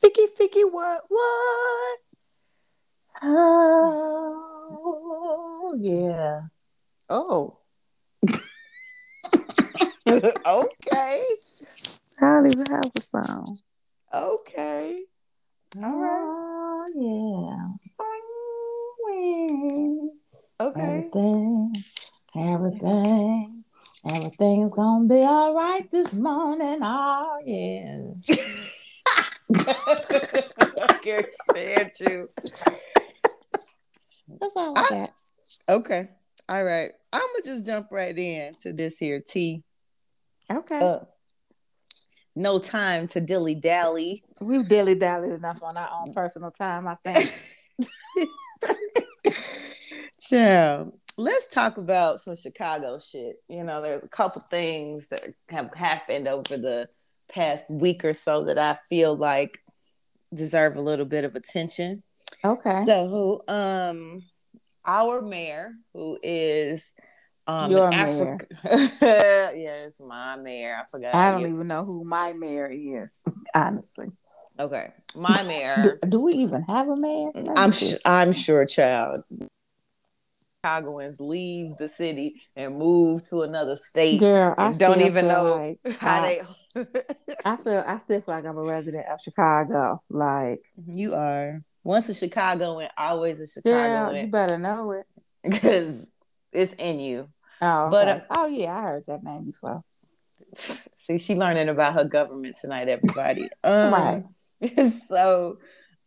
Ficky, ficky, what, what? Oh, yeah. Oh. okay. I don't even have a song. Okay. All right. Oh, yeah. Okay. Everything, everything, everything's gonna be all right this morning. Oh, yeah. I can't stand you. That's all I I- got. Okay. All right. I'm gonna just jump right in to this here tea. Okay. Uh, no time to dilly dally. We've dilly dallied enough on our own personal time, I think. So let's talk about some Chicago shit. You know, there's a couple things that have happened over the past week or so that I feel like deserve a little bit of attention. okay. So, who um, our mayor, who is um, Your an Afri- yes, my mayor. I forgot. I don't You- even know who my mayor is, honestly. Okay, my mayor. do we even have a mayor? I'm su- I'm sure, child. Chicagoans leave the city and move to another state. Girl, I don't even know like how I, they. I feel I still feel like I'm a resident of Chicago. Like, you are once a Chicagoan, always a girl, you better know it. because it's in you. Oh, But, okay. uh, oh yeah, I heard that name before. See, she learning about her government tonight, everybody. Um, Right. So,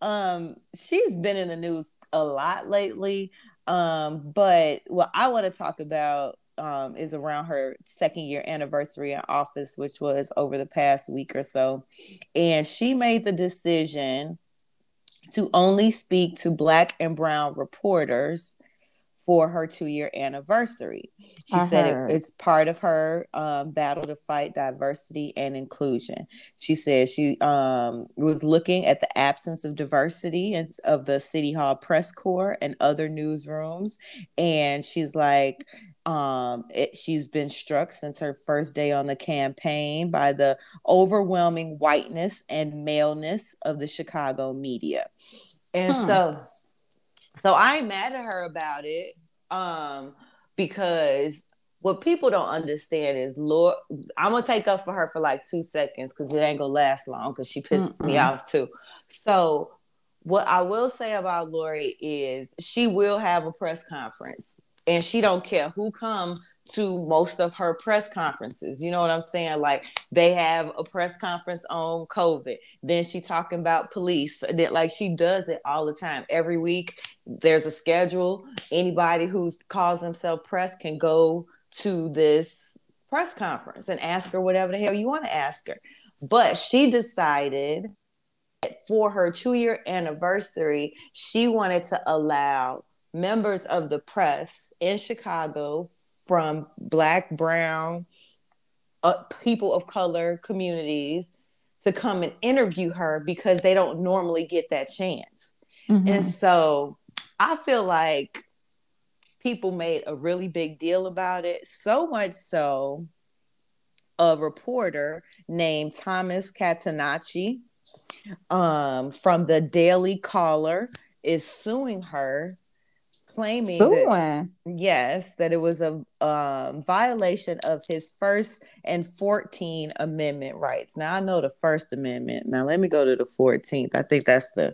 um, she's been in the news a lot lately. Um, but what I want to talk about um, is around her second year anniversary in office, which was over the past week or so. And she made the decision to only speak to Black and Brown reporters for her two year anniversary. She I said it, it's part of her um, battle to fight diversity and inclusion. She said she um, was looking at the absence of diversity and of the City Hall press corps and other newsrooms. And she's like, um, it, she's been struck since her first day on the campaign by the overwhelming whiteness and maleness of the Chicago media. And Hmm. so so I ain't mad at her about it. Um, because what people don't understand is Lord, I'm gonna take up for her for like two seconds because it ain't gonna last long because she pisses me Mm-mm. off too. So what I will say about Lori is she will have a press conference and she don't care who come to most of her press conferences. You know what I'm saying? Like they have a press conference on COVID. Then she talking about police. That like she does it all the time. Every week there's a schedule. Anybody who calls themselves press can go to this press conference and ask her whatever the hell you want to ask her. But she decided that for her two year anniversary, she wanted to allow members of the press in Chicago from Black, Brown, uh, people of color communities to come and interview her because they don't normally get that chance. Mhm. And so I feel like people made a really big deal about it, so much so a reporter named Thomas Catenacci um, from the Daily Caller is suing her, claiming that, yes, that it was a um, violation of his First and 14th Amendment rights. Now I know the First Amendment. Now let me go to the 14th. I think that's the.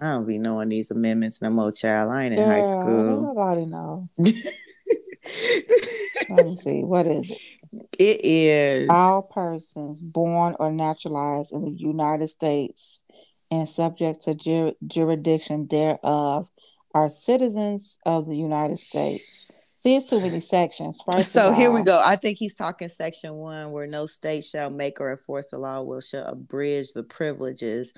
I don't be knowing these amendments no more, child. I ain't in high Girl, school. Nobody know. Let me see. What is it? it is. All persons born or naturalized in the United States and subject to jur- jurisdiction thereof are citizens of the United States. It's too many sections. First so of here we go. I think he's talking section one, where no state shall make or enforce a law which shall abridge the privileges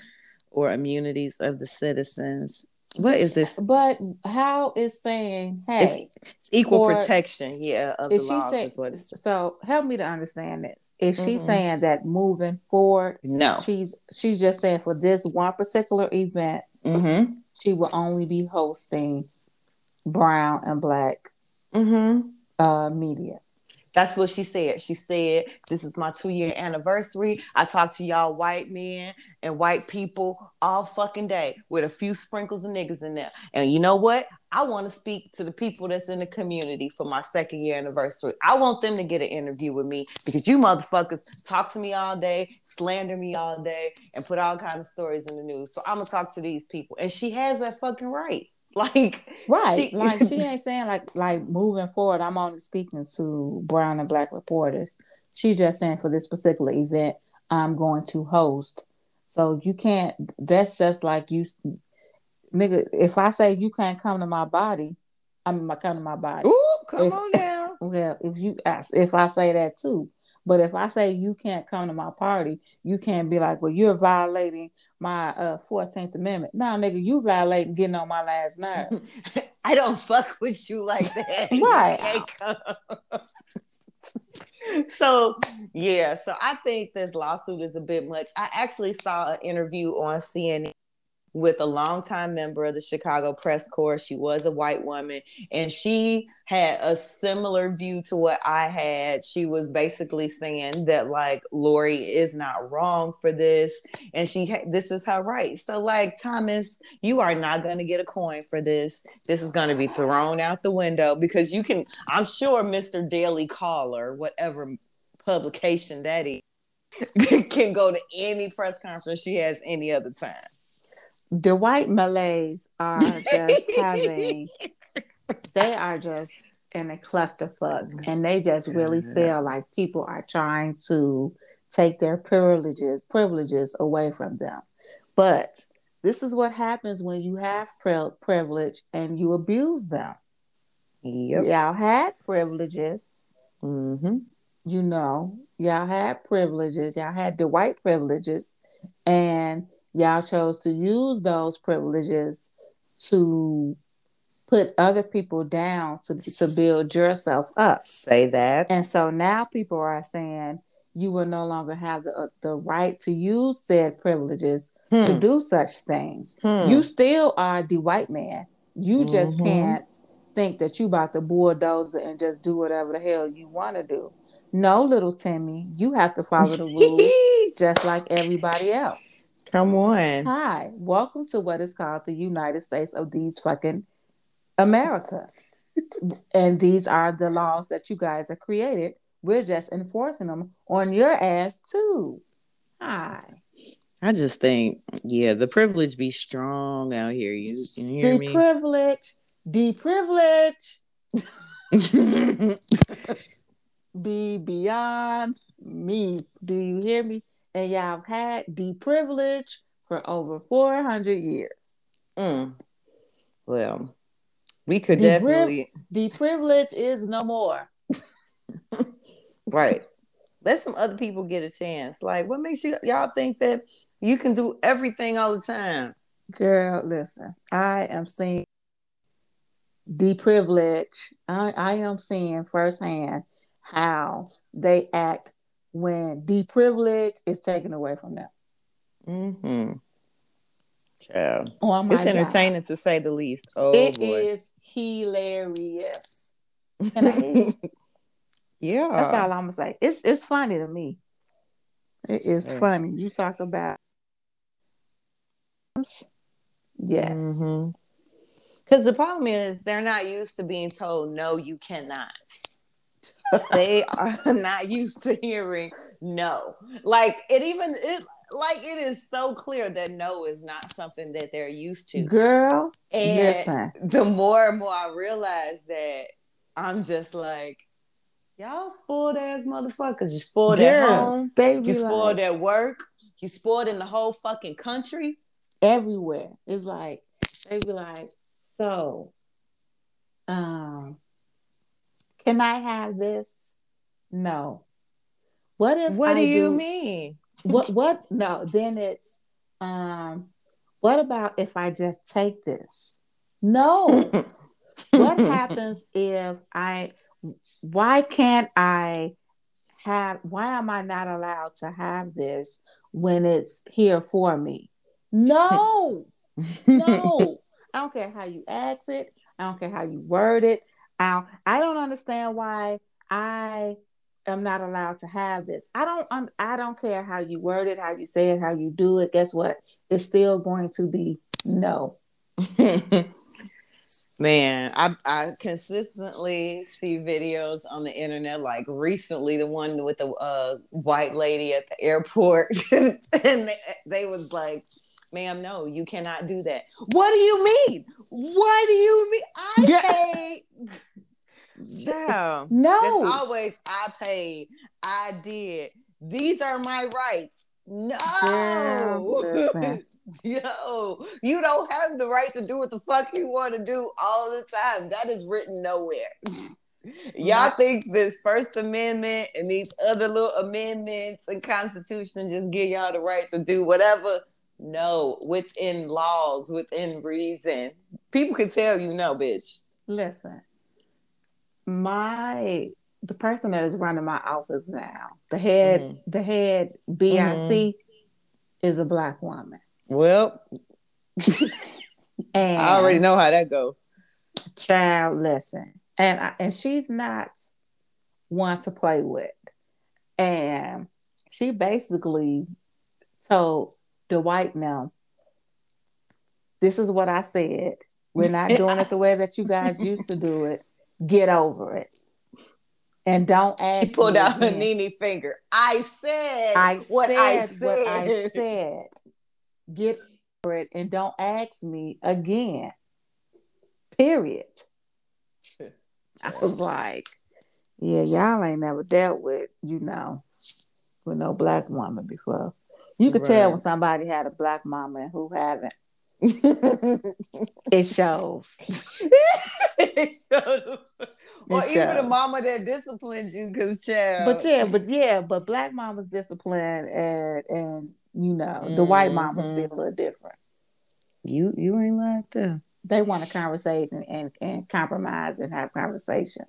or immunities of the citizens. What is this? But how is saying, It's, hey, it's equal for- protection, yeah, of the she laws saying? is what it's. So help me to understand this. Is she Mhm. saying that moving forward, No. she's she's just saying for this one particular event, Mm-hmm. She will only be hosting brown and black Mm-hmm. uh, media. That's what she said. She said, This is my two year anniversary. I talk to y'all white men and white people all fucking day with a few sprinkles of niggas in there. And you know what? I want to speak to the people that's in the community for my second year anniversary. I want them to get an interview with me because you motherfuckers talk to me all day, slander me all day, and put all kinds of stories in the news. So I'm gonna talk to these people. And she has that fucking right. Like Right. she- like she ain't saying like like moving forward, I'm only speaking to brown and black reporters. She's just saying for this particular event, I'm going to host. So you can't that's just like you nigga, if I say you can't come to my body, I mean my come to my body. Ooh, come If- on now. Well, if you ask if I say that too. But if I say you can't come to my party, you can't be like, well, you're violating my uh 14th Amendment. No, nigga, you violating getting on my last nerve. I don't fuck with you like that. Right. You so yeah, so I think this lawsuit is a bit much. I actually saw an interview on CNN with a longtime member of the Chicago Press Corps. She was a white woman, and she had a similar view to what I had. She was basically saying that like Lori is not wrong for this, and she ha- this is her right. So like Thomas, you are not going to get a coin for this. This is going to be thrown out the window because you can. I'm sure Mr. Daily Caller, whatever publication that is, can go to any press conference she has any other time. The white Malays are just having they are just in a clusterfuck and they just really feel like people are trying to take their privileges privileges away from them. But this is what happens when you have pri- privilege and you abuse them. Yep. Y'all had privileges, Mm-hmm. you know, y'all had privileges, y'all had the white privileges, and y'all chose to use those privileges to put other people down to, to build yourself up. Say that. And so now people are saying you will no longer have the, the right to use said privileges to Hmm. do such things. Hmm. You still are the white man. You just Mhm. can't think that you about to bulldozer and just do whatever the hell you want to do. No, little Timmy, you have to follow the rules just like everybody else. Come on. Hi, welcome to what is called the United States of these fucking America. and these are the laws that you guys have created. We're just enforcing them on your ass too. Hi. I just think, yeah, the privilege be strong out here. You, you hear The me? privilege, the privilege be beyond me. Do you hear me? And y'all have had the privilege for over 400 years. Mm. Well, we could definitely The privilege is no more. right. Let some other people get a chance. Like, what makes you y'all think that you can do everything all the time? Girl, listen, I am seeing the privilege. I, I am seeing firsthand how they act when the privilege is taken away from them. Mm-hmm. Child. On my It's job. entertaining to say the least. Oh It boy. is hilarious. Yeah. That's all I'm gonna say. It's it's funny to me. It is Yes. funny. You talk about yes. Mm-hmm. Because the problem is they're not used to being told no, you cannot. They are not used to hearing no. Like it even it like it is so clear that no is not something that they're used to. Girl, And listen. the more and more I realize that I'm just like, y'all spoiled ass motherfuckers. You spoiled at home. they You spoiled like, at work. You spoiled in the whole fucking country. everywhere. It's like they be like, so um can I have this? No. What if What I do you mean? what what no then it's um what about if i just take this no what happens if i why can't i have why am i not allowed to have this when it's here for me no no i don't care how you ask it I don't care how you word it. I don't, I don't understand why I am not allowed to have this. I don't I don't care how you word it, how you say it, how you do it. Guess what? It's still going to be no. Man, I I consistently see videos on the internet. Like recently, the one with the uh, white lady at the airport, and they, they was like, "Ma'am, no, you cannot do that." What do you mean? What do you mean? I paid. Yeah. No. It's always I paid. I did. These are my rights. No, yo, you don't have the right to do what the fuck you want to do all the time. That is written nowhere. Y'all think this First Amendment and these other little amendments and Constitution just give y'all the right to do whatever? No, within laws, within reason. People can tell you no, bitch. Listen, my the person that is running my office now, the head, mm-hmm. the head BIC mm-hmm. is a black woman. Well, and I already know how that goes. Child, listen, and I, and she's not one to play with, and she basically told the white now, "This is what I said. We're not doing it the way that you guys used to do it. Get over it." and don't ask. She pulled out again. her Nene finger. I said I what said I said. What I said. Get over it and don't ask me again. Period. I was like, yeah, y'all ain't never dealt with, you know, with no black woman before. You could right. tell when somebody had a black mama and who haven't. it shows. it shows. Or even a mama that disciplines you, because child. But yeah, but yeah, but black mamas discipline and and you know mm-hmm. the white mamas be a mm-hmm. little different. You you ain't like that. They want to conversate and, and, and compromise and have conversations.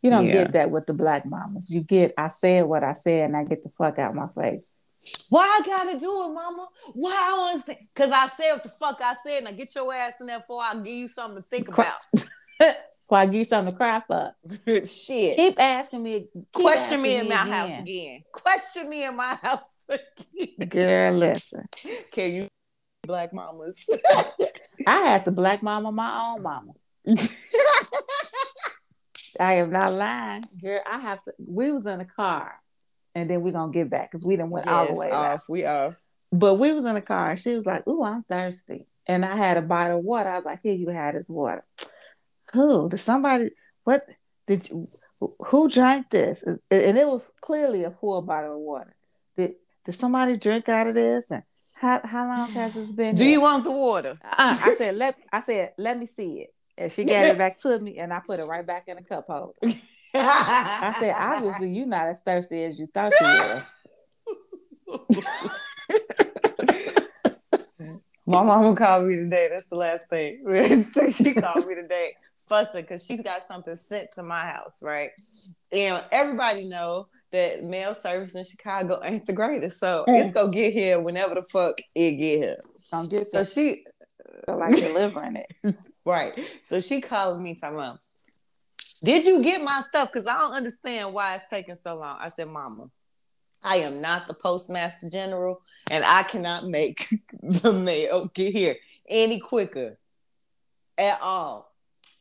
You don't yeah. get that with the black mamas. You get I said what I said and I get the fuck out my face. Why I gotta do it, mama? Why I understand? Cause I said what the fuck I said. Now get your ass in there before I give you something to think about. Before I give you something to cry for. Shit. Keep asking me. Keep Question asking me in my again. house again. Question me in my house again. Girl, listen. Can you black mamas? I had to black mama my own mama. I am not lying. Girl, I have to we was in a car and then we're gonna get back because we didn't went yes, all the way off. We off. But we was in the car. She was like, "Ooh, I'm thirsty," and I had a bottle of water. I was like, "Here, you had this water." Who did somebody? What did you? Who drank this? And it was clearly a full bottle of water. Did did somebody drink out of this? And how how long has this been? Do here? you want the water? Uh, I said let I said let me see it, and she gave it back to me, and I put it right back in the cup holder. I said, obviously, you're not as thirsty as you thought you was. My mama called me today. That's the last thing. she called me today, fussing because she's got something sent to my house, right? And everybody know that mail service in Chicago ain't the greatest, so mm. it's gonna get here whenever the fuck it get here. Don't get so she like delivering it, right? So she called me, talking about did you get my stuff? Because I don't understand why it's taking so long. I said, Mama, I am not the postmaster general, and I cannot make the mail get here any quicker at all.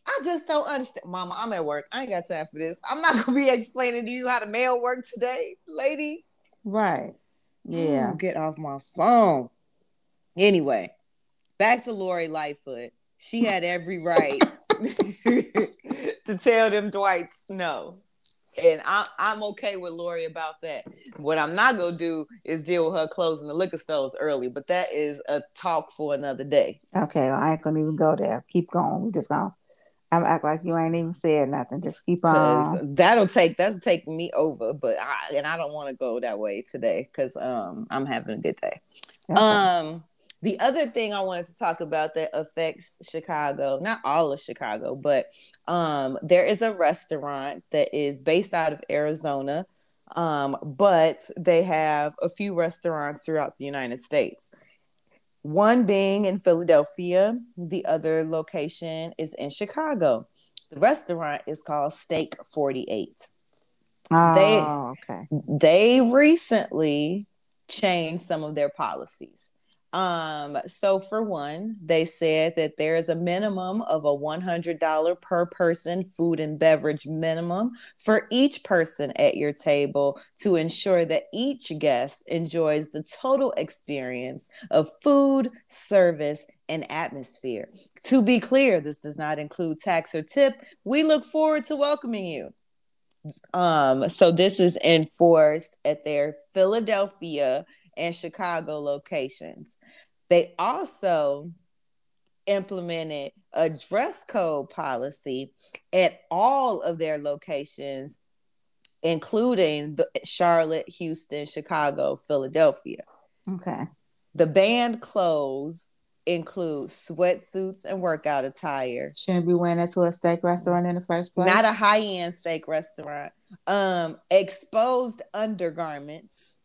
I just don't understand. Mama, I'm at work. I ain't got time for this. I'm not gonna be explaining to you how the mail work today, lady. Right. Yeah. Ooh, get off my phone. Anyway, back to Lori Lightfoot. She had every right to tell them Dwights no. And I, I'm okay with Lori about that. What I'm not gonna do is deal with her closing the liquor stores early, but that is a talk for another day. Okay, well, I ain't gonna even go there. Keep going. We just gonna. I'm act like you ain't even said nothing. Just keep on. That'll take that's taking me over, but I and I don't want to go that way today because um I'm having a good day. Okay. Um the other thing I wanted to talk about that affects Chicago, not all of Chicago, but um, there is a restaurant that is based out of Arizona, um, but they have a few restaurants throughout the United States. one being in Philadelphia, the other location is in Chicago. The restaurant is called Steak 48. Oh, They- okay. They recently changed some of their policies. Um, so for one, they said that there is a minimum of a $100 per person food and beverage minimum for each person at your table to ensure that each guest enjoys the total experience of food, service, and atmosphere. To be clear, this does not include tax or tip. We look forward to welcoming you. Um, so this is enforced at their Philadelphia and Chicago locations. They also implemented a dress code policy at all of their locations, including the Charlotte, Houston, Chicago, Philadelphia. Okay. The band clothes include sweatsuits and workout attire. Shouldn't be wearing that to a steak restaurant in the first place. Not a high-end steak restaurant. Um, exposed undergarments,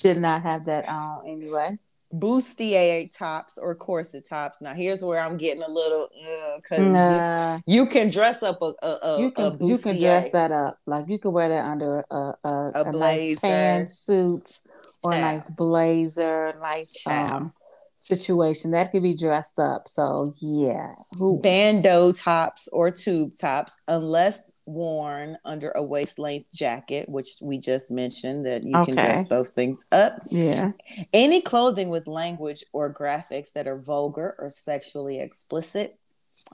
Should not have that on anyway. bustier tops or corset tops. Now here's where I'm getting a little because Nah, you, can dress up a a, a, you a can you can dress that up. Like you can wear that under a a, A a, nice tan suit or a nice blazer, nice Child. um situation that could be dressed up. So yeah, who bandeau tops or tube tops, unless worn under a waist length jacket, which we just mentioned that you can dress those things up. yeah Any clothing with language or graphics that are vulgar or sexually explicit.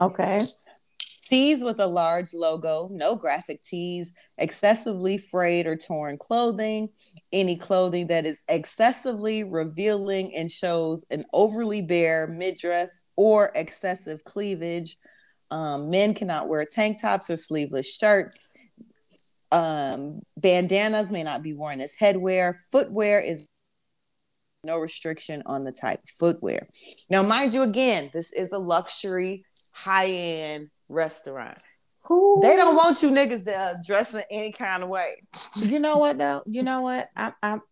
okay Tees with a large logo, no graphic tees, excessively frayed or torn clothing, any clothing that is excessively revealing and shows an overly bare midriff or excessive cleavage. Um, men cannot wear tank tops or sleeveless shirts. Um, bandanas may not be worn as headwear. Footwear is no restriction on the type of footwear. Now, mind you, again, this is a luxury, high end restaurant. who They don't want you niggas to uh, dress in any kind of way. you know what though you know what i'm i'm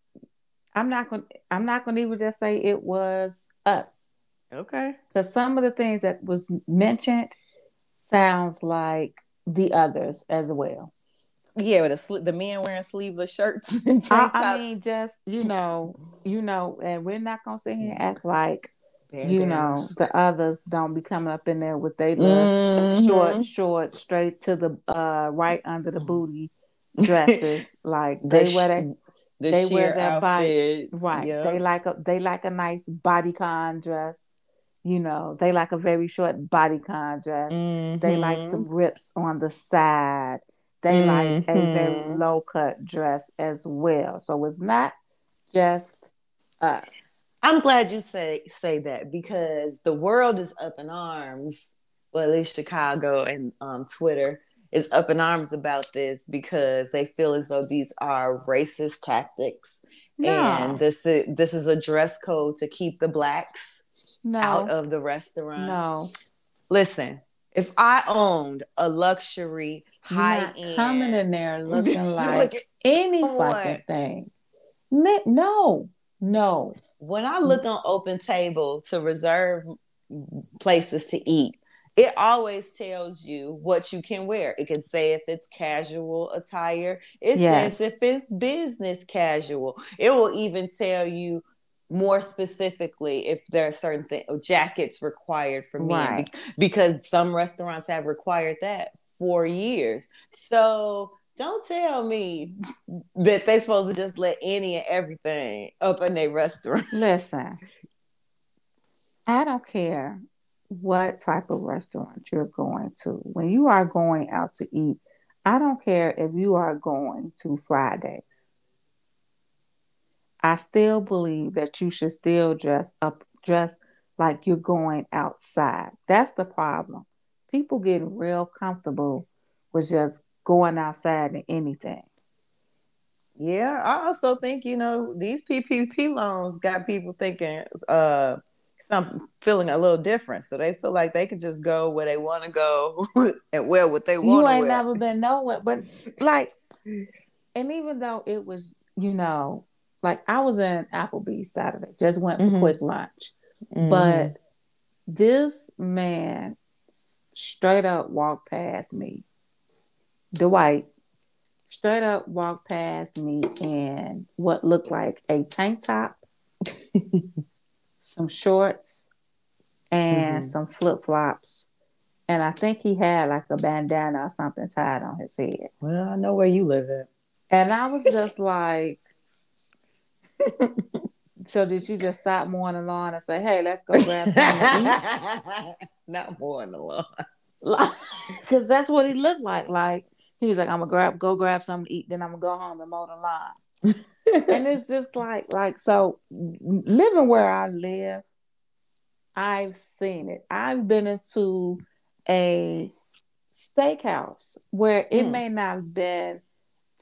i'm not gonna i'm not gonna even just say it was us Okay. so some of the things that was mentioned sounds like the others as well. Yeah, with the, sle- the men wearing sleeveless shirts and I, I mean just you know you know and we're not gonna sit here and act like you know the others don't be coming up in there with they little Mhm. short short straight to the uh right under the booty dresses. Like The they wear that the they wear that body- right yeah. they like a they like a nice bodycon dress you know they like a very short bodycon dress they like Mhm. some rips on the side they like a very Mhm. low cut dress as well so it's not just us I'm glad you say say that because the world is up in arms. Well, at least Chicago and um, Twitter is up in arms about this because they feel as though these are racist tactics, no and this is this is a dress code to keep the blacks no out of the restaurant. no Listen, if I owned a luxury You're high not end, coming in there looking like Look, any fucking thing no no when I look on Open Table to reserve places to eat, it always tells you what you can wear. It can say if it's casual attire, it Yes. says if it's business casual. It will even tell you more specifically if there are certain things jackets required for me Right. be- because some restaurants have required that for years. So don't tell me that they're supposed to just let any and everything up in their restaurant. Listen, I don't care what type of restaurant you're going to. When you are going out to eat, I don't care if you are going to Fridays. I still believe that you should still dress up, dress like you're going outside. That's the problem. People get real comfortable with just going outside and anything. Yeah, I also think you know these PPP loans got people thinking uh some feeling a little different, so they feel like they can just go where they want to go and wear what they want you to ain't wear. never been nowhere but like and even though it was you know like i was in applebee's saturday just went for Mhm. quick lunch Mm-hmm. But this man straight up walked past me. Dwight straight up walked past me in what looked like a tank top, some shorts, and mm-hmm. some flip flops. And I think he had like a bandana or something tied on his head. Well, I know where you live at. And I was just like, so did you just stop mowing the lawn and say, "Hey, let's go grab something Not mowing the lawn, because that's what he looked like. Like he was like, "I'm gonna grab, go grab something to eat, then I'm gonna go home and mow the lawn." and it's just like, like so, living where I live, I've seen it. I've been into a steakhouse where it mm. may not have been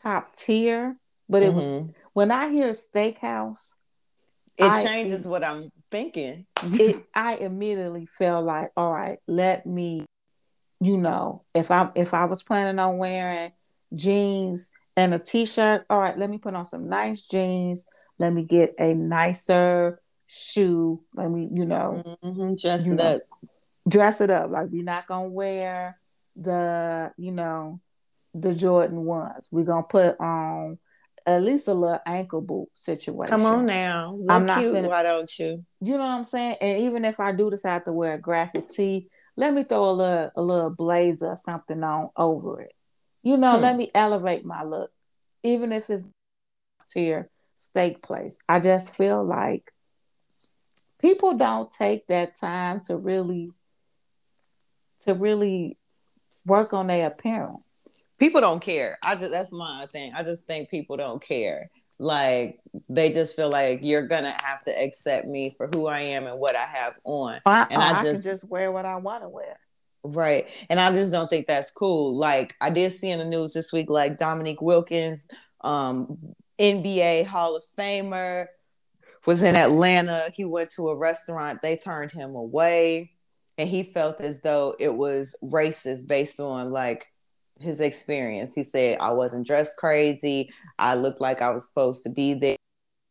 top tier, but it mm-hmm. was when I hear steakhouse, it I, changes what I'm thinking. it, I immediately feel like, all right, let me, you know, if I if I was planning on wearing jeans and a t-shirt, all right, let me put on some nice jeans. Let me get a nicer shoe. Let me, you know, mm-hmm, dress it know, up. Dress it up. Like we're not gonna wear the, you know, the Jordan ones. We're gonna put on at least a little ankle boot situation. Come on now. Look I'm not cute, finna, why don't you? You know what I'm saying? And even if I do decide to wear a graphic tee, let me throw a little a little blazer or something on over it. You know, hmm. let me elevate my look. Even if it's tier steak place. I just feel like people don't take that time to really to really work on their appearance people don't care. I just that's my thing. I just think people don't care. Like they just feel like you're gonna have to accept me for who I am and what I have on. I, and I, I just just wear what I want to wear. Right. And I just don't think that's cool. Like I did see in the news this week, like Dominique Wilkins, um, NBA Hall of Famer, was in Atlanta. He went to a restaurant, they turned him away. And he felt as though it was racist based on like his experience. He said, I wasn't dressed crazy. I looked like I was supposed to be there.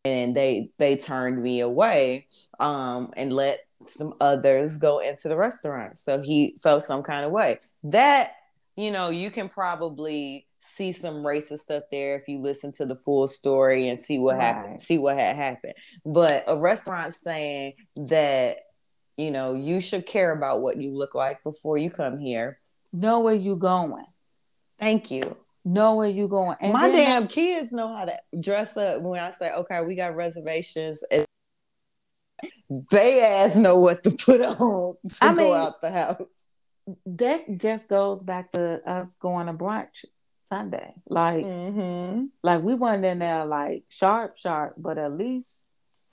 And they they turned me away um, and let some others go into the restaurant. So he felt some kind of way. That, you know, you can probably see some racist stuff there if you listen to the full story and see what right. happened, see what had happened. But a restaurant saying that, you know, you should care about what you look like before you come here. Know where you're going. Thank you. Know where you're going. And My damn I- kids know how to dress up when I say, okay, we got reservations. They ass know what to put on to I mean, go out the house. That just goes back to us going to brunch Sunday. Like, mm-hmm. like we weren't in there like sharp, sharp, but at least,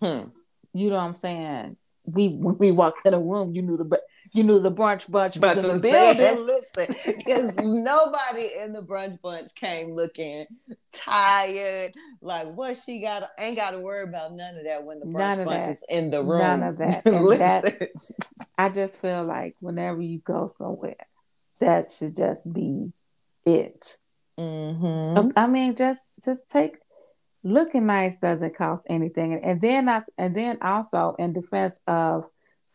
hmm. you know what I'm saying? We when we walked in a room, you knew the you knew the brunch bunch was in the building. Listen, because nobody in the brunch bunch came looking tired. Like what she got ain't got to worry about none of that when the brunch bunch that. is in the room. None of that. I just feel like whenever you go somewhere, that should just be it. Mm-hmm. I mean, just just take looking nice doesn't cost anything, and, and then I and then also in defense of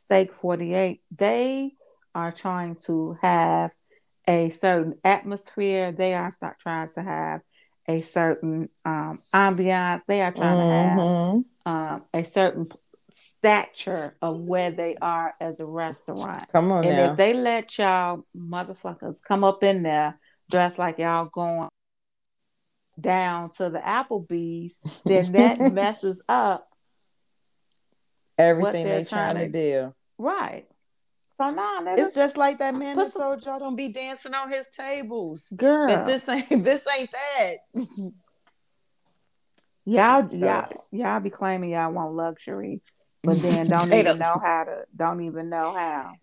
Steak 48, they are trying to have a certain atmosphere. They are start trying to have a certain um, ambiance. They are trying mm-hmm. to have mm-hmm. um, a certain stature of where they are as a restaurant. Come on, and now. if they let y'all motherfuckers come up in there dressed like y'all going down to the Applebee's, then that messes up everything they're, trying, trying to do. Right. So now it's just like that man that told y'all don't be dancing on his tables, girl. That this ain't this ain't that. y'all, so. y'all, y'all be claiming y'all want luxury, but then don't even know how to. Don't even know how.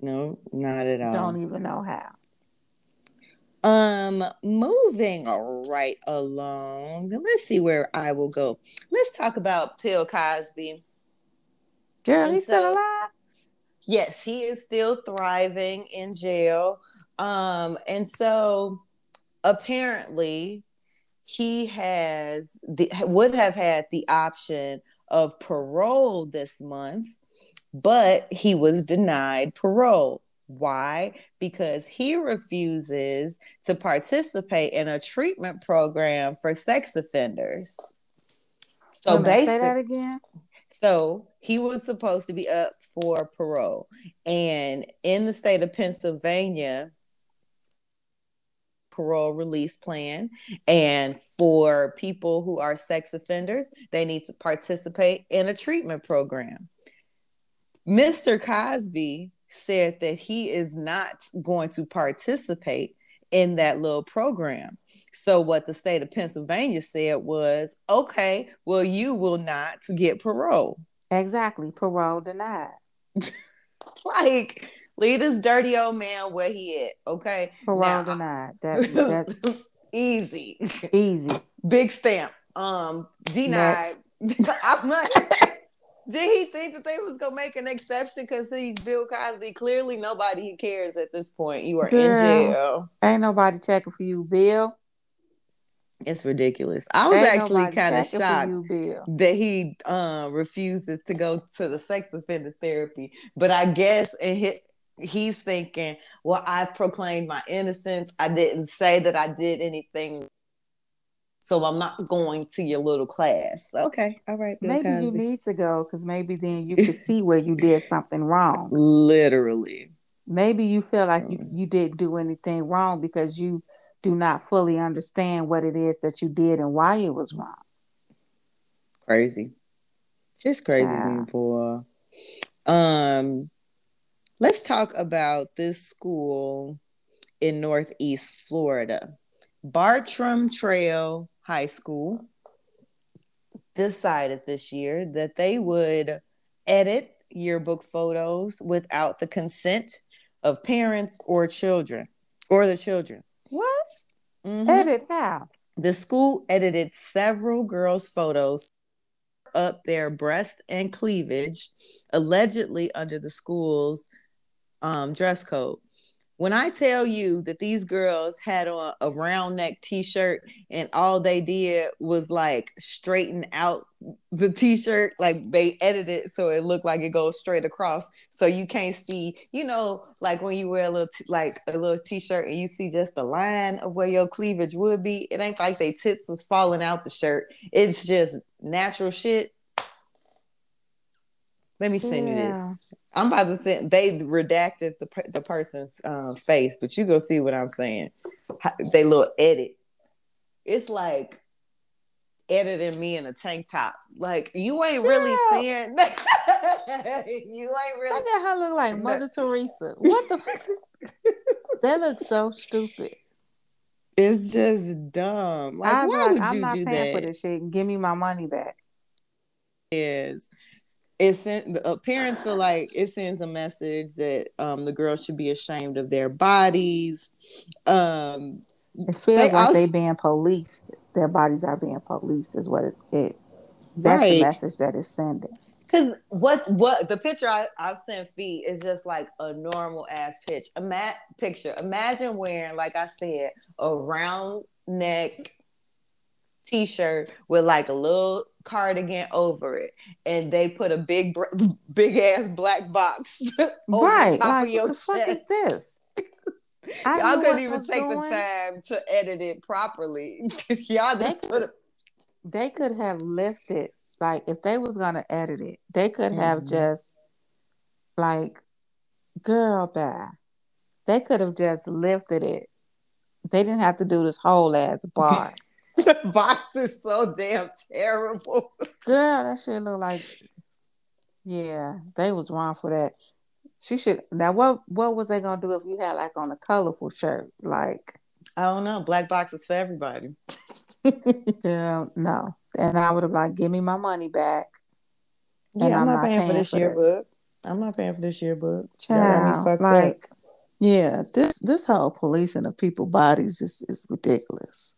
No, not at all. Don't even know how. Um, moving right along. Let's see where I will go. Let's talk about Bill Cosby. He's so, still alive. Yes, he is still thriving in jail. Um, and so apparently he has the would have had the option of parole this month but he was denied parole. Why? Because he refuses to participate in a treatment program for sex offenders. So basically, say that again. So he was supposed to be up for parole, and in the state of Pennsylvania, parole release plan. And for people who are sex offenders, they need to participate in a treatment program. Mr. Cosby said that he is not going to participate in that little program. So what the state of Pennsylvania said was, okay, well you will not get parole. Exactly, parole denied. like leave this dirty old man where he at, okay? Parole now, denied. That, that's easy. Easy. Big stamp. Um denied. I'm not did he think that they was gonna make an exception because he's Bill Cosby? Clearly, nobody cares at this point. You are Girl, in jail. Ain't nobody checking for you, Bill. It's ridiculous. I was ain't actually kind of shocked you, that he uh, refuses to go to the sex offender therapy. But I guess he, he's thinking, well, I proclaimed my innocence. I didn't say that I did anything so I'm not going to your little class. Okay, all right. Bill maybe Cosby. you need to go because maybe then you can see where you did something wrong. Literally. Maybe you feel like you, mm. you didn't do anything wrong because you do not fully understand what it is that you did and why it was wrong. Crazy. Just crazy yeah. people. Um let's talk about this school in Northeast Florida. Bartram Trail High School decided this year that they would edit yearbook photos without the consent of parents or children or the children. What? Mm-hmm. Edit how? The school edited several girls' photos up their breast and cleavage, allegedly under the school's um, dress code when I tell you that these girls had on a round neck t-shirt and all they did was like straighten out the t-shirt, like they edited so it looked like it goes straight across, so you can't see, you know, like when you wear a little t- like a little t-shirt and you see just the line of where your cleavage would be. It ain't like they tits was falling out the shirt. It's just natural shit let me send yeah. you this. I'm about to send. They redacted the the person's um, face, but you go see what I'm saying. They little edit. It's like editing me in a tank top. Like you ain't really seeing. you ain't really. Look at her look like Mother Teresa. What the? that looks so stupid. It's just dumb. Like, I'm why like, would I'm you not do paying that? for this shit. Give me my money back. Is it sent the uh, parents feel like it sends a message that um, the girls should be ashamed of their bodies. Um, it feels they like also, they being policed. Their bodies are being policed, is what it. it that's right. the message that it's sending. Cause what what the picture I, I sent feet is just like a normal ass pitch. A mat picture. Imagine wearing, like I said, a round neck t-shirt with like a little cardigan over it and they put a big big ass black box over right. top like, of your what the fuck is this? Y'all couldn't even take doing. the time to edit it properly. Y'all just they put it. They could have lifted, like, if they was gonna edit it, they could mm-hmm. have just, like, girl, bye. They could have just lifted it. They didn't have to do this whole ass bar the box is so damn terrible. Girl, that shit look like yeah, they was wrong for that. She should now what what was they gonna do if you had like on a colorful shirt? Like I don't know. Black boxes for everybody. yeah, no. And I would have like, give me my money back. Yeah, I'm, I'm, not, paying, paying for this yearbook. I'm not paying for this yearbook. Child, like, up. yeah, this this whole policing of people bodies is is ridiculous.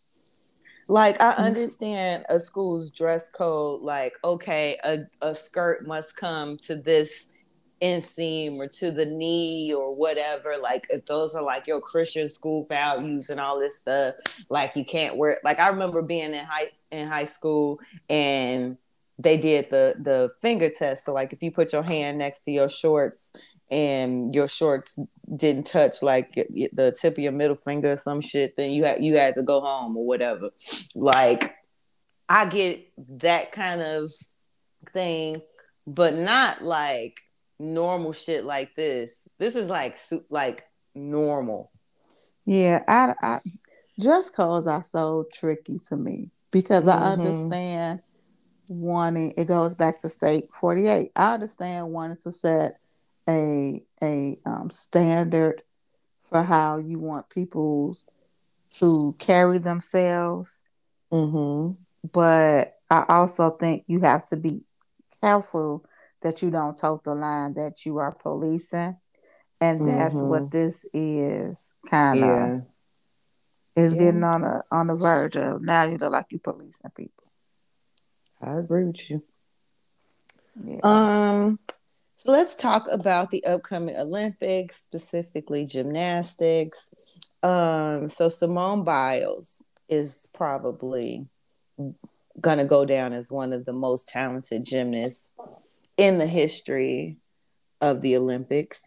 Like I mm-hmm. understand a school's dress code, like, okay, a, a skirt must come to this inseam or to the knee or whatever. Like if those are like your Christian school values and all this stuff, like you can't wear like I remember being in high in high school and they did the the finger test. So like if you put your hand next to your shorts and your shorts didn't touch like the tip of your middle finger or some shit, then you had you had to go home or whatever. Like I get that kind of thing, but not like normal shit like this. This is like like normal. Yeah, I, I dress codes are so tricky to me because mm-hmm. I understand wanting it goes back to Steak 48 i understand wanting to set a a um, standard for how you want people to carry themselves mm-hmm. but i also think you have to be careful that you don't tote the line that you are policing and that's mm-hmm. what this is kind of yeah. is yeah. getting on a on the verge of now you look like you policing people I agree with you. Yeah. Um, so let's talk about the upcoming Olympics, specifically gymnastics. Um, so Simone Biles is probably gonna go down as one of the most talented gymnasts in the history of the Olympics.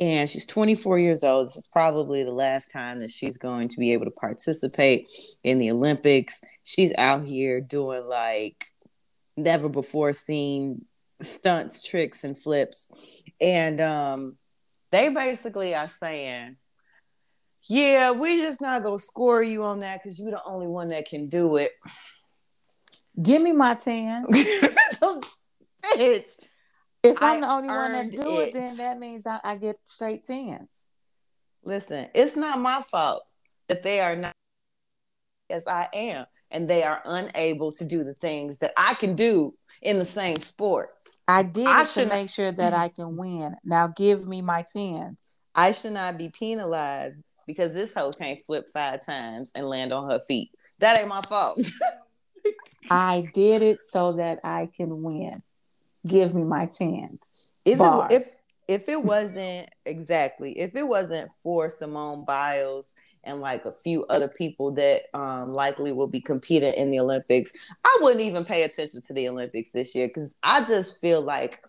And she's 24 years old. This is probably the last time that she's going to be able to participate in the Olympics. She's out here doing like never before seen stunts, tricks, and flips. And um, they basically are saying, yeah, we just not gonna score you on that because you're the only one that can do it. Give me my 10. Bitch. If I'm I the only one that do it, it, then that means I, I get straight tens. Listen, it's not my fault that they are not as I am, and they are unable to do the things that I can do in the same sport. I did I to make sure that I can win. Now give me my tens. I should not be penalized because this hoe can't flip five times and land on her feet. That ain't my fault. I did it so that I can win give me my tens. Is it if if it wasn't exactly if it wasn't for Simone Biles and like a few other people that um, likely will be competing in the Olympics, I wouldn't even pay attention to the Olympics this year because I just feel like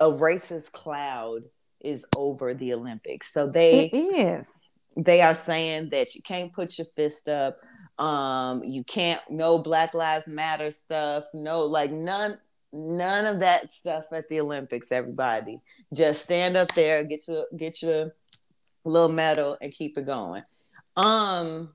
a racist cloud is over the Olympics. So they it is. They are saying that you can't put your fist up. Um, you can't no Black Lives Matter stuff. No, like none None of that stuff at the Olympics, everybody. Just stand up there, get your get your little medal and keep it going. Um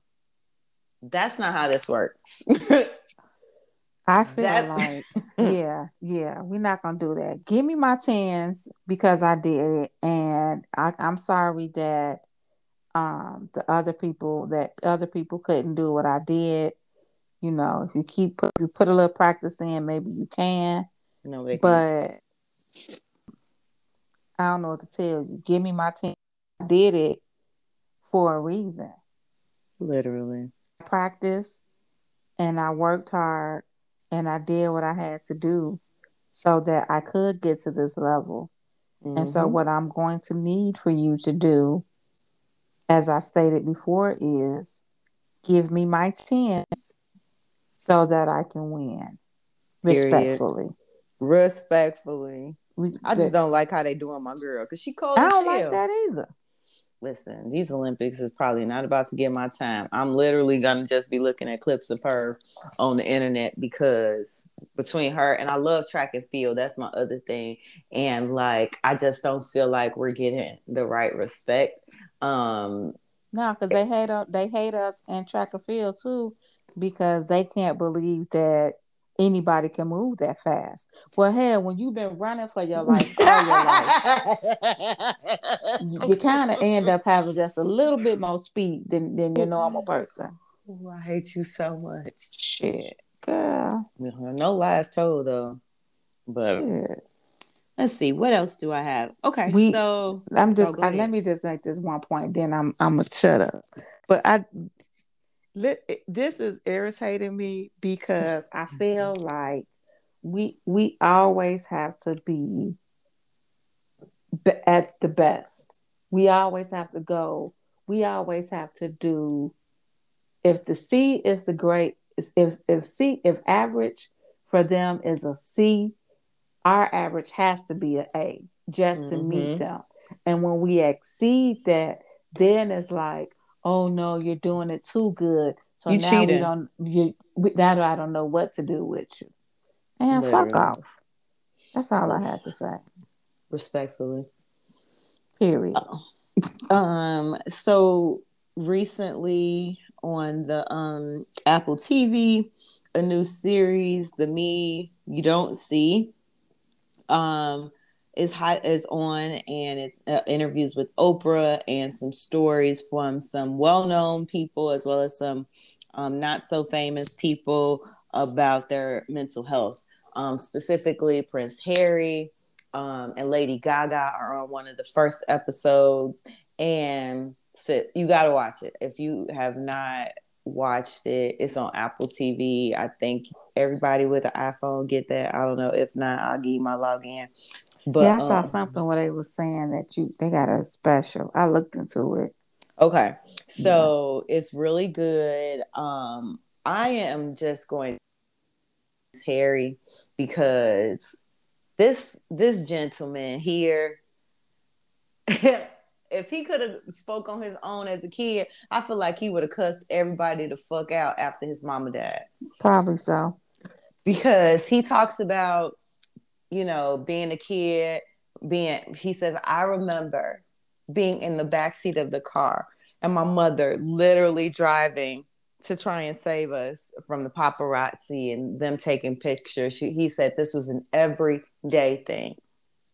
that's not how this works. I feel that... like, yeah, yeah, we're not gonna do that. Give me my tens because I did it, and I, I'm sorry that um the other people that other people couldn't do what I did. You know, if you keep put, if you put a little practice in, maybe you can. No, they but I don't know what to tell you. Give me my team. I did it for a reason. Literally. Practice and I worked hard and I did what I had to do so that I could get to this level. Mm-hmm. And so, mm-hmm. what I'm going to need for you to do, as I stated before, is give me my tens so that I can win Period. respectfully. Respectfully. I just don't like how they doing my girl because she cold. I don't like that either. Listen, these Olympics is probably not about to get my time. I'm literally gonna just be looking at clips of her on the internet because between her and I love track and field. That's my other thing. And like I just don't feel like we're getting the right respect. Um no, because they hate us they hate us in track and field too, because they can't believe that anybody can move that fast. Well, hell, when you've been running for your life all your life, you, you kind of end up having just a little bit more speed than, than your normal person. Oh, I hate you so much. Shit, girl. Uh-huh. No lies told though. But Shit. let's see, what else do I have? Okay, we, so I'm just oh, I, let me just make this one point, then I'm I'm gonna shut up. But I this is irritating me because I feel like we we always have to be at the best. We always have to go. We always have to do. If the C is the great, if if C if average for them is a C, our average has to be an A just mm-hmm. to meet mm-hmm. them. And when we exceed that, then it's like, oh no, you're doing it too good. So you now cheating. we don't you now I don't know what to do with you. And Literally. fuck off. That's all I have to say. Respectfully. Period. Uh, um so recently on the um Apple TV, a new series, The Me You Don't See, um, is hot is on, and it's uh, interviews with Oprah and some stories from some well-known people as well as some um, not so famous people about their mental health. Um, specifically, Prince Harry um, and Lady Gaga are on one of the first episodes, and so you got to watch it if you have not watched it. It's on Apple TV. I think everybody with an iPhone get that. I don't know. If not, I'll give you my login. But yeah, I saw um, something where they were saying that you they got a special. I looked into it. Okay. So yeah. it's really good. Um I am just going Harry because this this gentleman here if he could have spoke on his own as a kid, I feel like he would have cussed everybody the fuck out after his mama died. Probably so. Because he talks about, you know, being a kid, being he says, I remember being in the back seat of the car and my mother literally driving to try and save us from the paparazzi and them taking pictures. She, he said this was an everyday thing.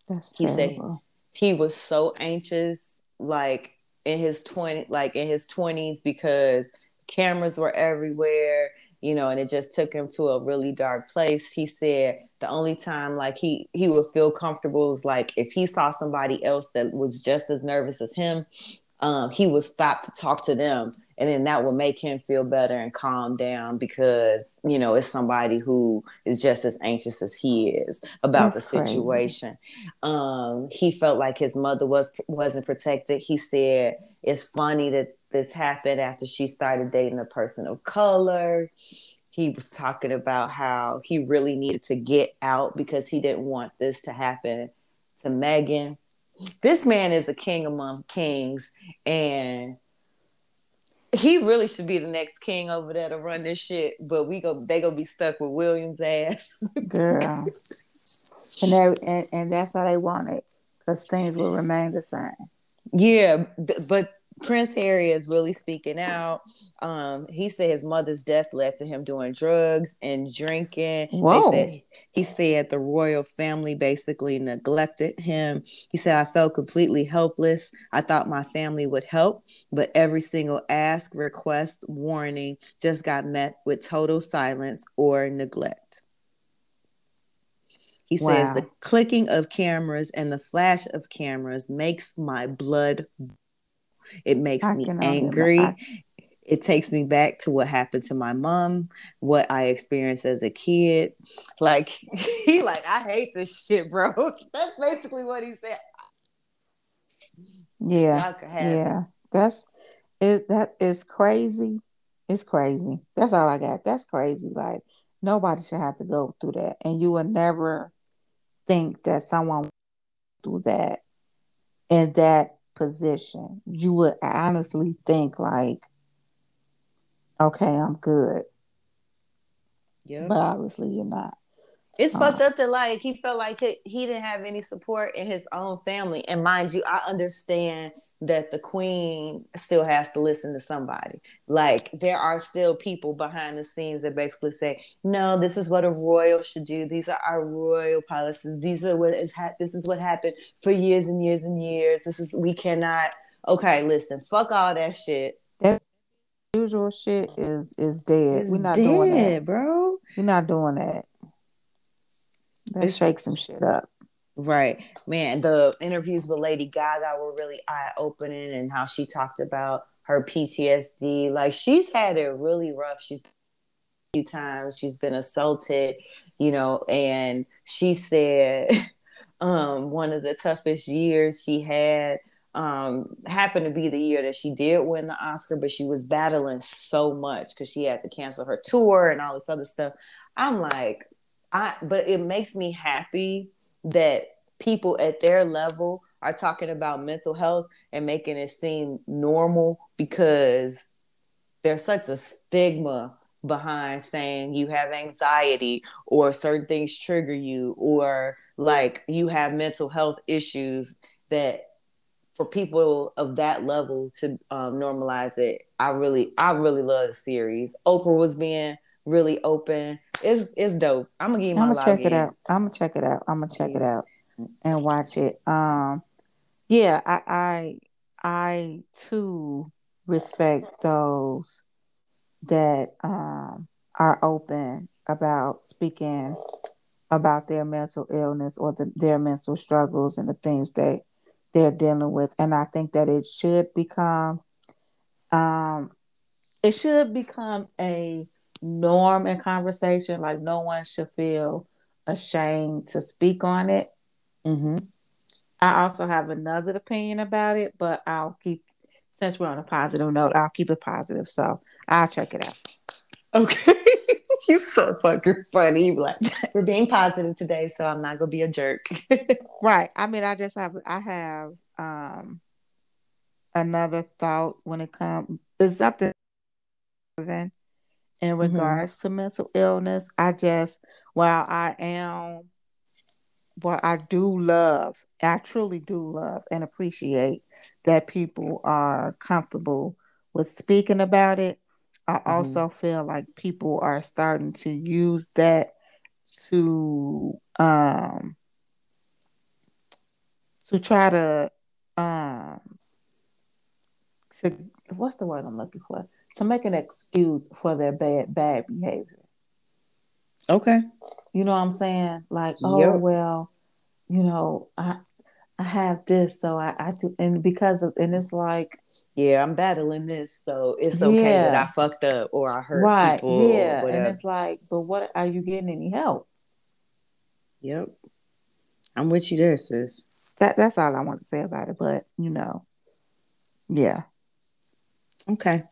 That's he terrible. said he was so anxious like in his 20 like in his 20s because cameras were everywhere you know and it just took him to a really dark place. He said the only time like he he would feel comfortable was like if he saw somebody else that was just as nervous as him um, he would stop to talk to them. And then that would make him feel better and calm down because you know it's somebody who is just as anxious as he is about That's the situation. Um, he felt like his mother was wasn't protected. He said it's funny that this happened after she started dating a person of color. He was talking about how he really needed to get out because he didn't want this to happen to Meghan. This man is a king among kings and he really should be the next king over there to run this shit but we go they gonna be stuck with williams ass. Girl. And and, and that's how they want it because things will remain the same. Yeah but Prince Harry is really speaking out. Um, he said his mother's death led to him doing drugs and drinking. Whoa. Said, he said the royal family basically neglected him. He said, I felt completely helpless. I thought my family would help, but every single ask, request, warning just got met with total silence or neglect. He wow. says the clicking of cameras and the flash of cameras makes my blood it makes me angry. It takes me back to what happened to my mom, what I experienced as a kid. Like he like, I hate this shit, bro. That's basically what he said. Yeah. Yeah. That's it that is crazy. It's crazy. That's all I got. That's crazy. Like nobody should have to go through that. And you would never think that someone would do that and that position, you would honestly think like, okay, I'm good. Yeah. But obviously you're not. It's uh, fucked up that like he felt like he, he didn't have any support in his own family. And mind you, I understand that the queen still has to listen to somebody. Like there are still people behind the scenes that basically say, "No, this is what a royal should do. These are our royal policies. These are what is ha- this is what happened for years and years and years. This is we cannot." Okay, listen, fuck all that shit. That usual shit is is dead. It's We're not dead, doing that, bro. We're not doing that. Let's shake some shit up. Right. Man, the interviews with Lady Gaga were really eye opening and how she talked about her PTSD. Like she's had it really rough. She's a few times she's been assaulted, you know, and she said um, one of the toughest years she had um, happened to be the year that she did win the Oscar, but she was battling so much because she had to cancel her tour and all this other stuff. I'm like, I but it makes me happy that people at their level are talking about mental health and making it seem normal because there's such a stigma behind saying you have anxiety or certain things trigger you or like you have mental health issues that for people of that level to um, normalize it. I really i really love the series. Oprah was being really open it's it's dope. I'm gonna give you i'm gonna check it out. I'm gonna check it out. I'm gonna check yeah. it out and watch it. Um yeah i i i too respect those that um are open about speaking about their mental illness or the, their mental struggles and the things that they're dealing with. And i think that it should become um it should become a norm in conversation like no one should feel ashamed to speak on it mm-hmm. i also have another opinion about it but i'll keep since we're on a positive note i'll keep it positive so i'll check it out okay you so fucking funny. Like, we're being positive today, so I'm not gonna be a jerk. right. I mean, I just have I have um another thought when it comes it's something in mm-hmm. regards mm-hmm. to mental illness. I just while I am what I do love, I truly do love and appreciate that people are comfortable with speaking about it. I mm-hmm. also feel like people are starting to use that to um to try to um to what's the word I'm looking for? To make an excuse for their bad bad behavior. Okay. You know what I'm saying? Like, oh yep. well, you know, I I have this, so I, I do and because of and it's like yeah, I'm battling this, so it's okay yeah. that I fucked up or I hurt right. people. Yeah, and it's like, but what are you getting any help? Yep, I'm with you there, sis. That that's all I want to say about it. But you know, yeah. Okay,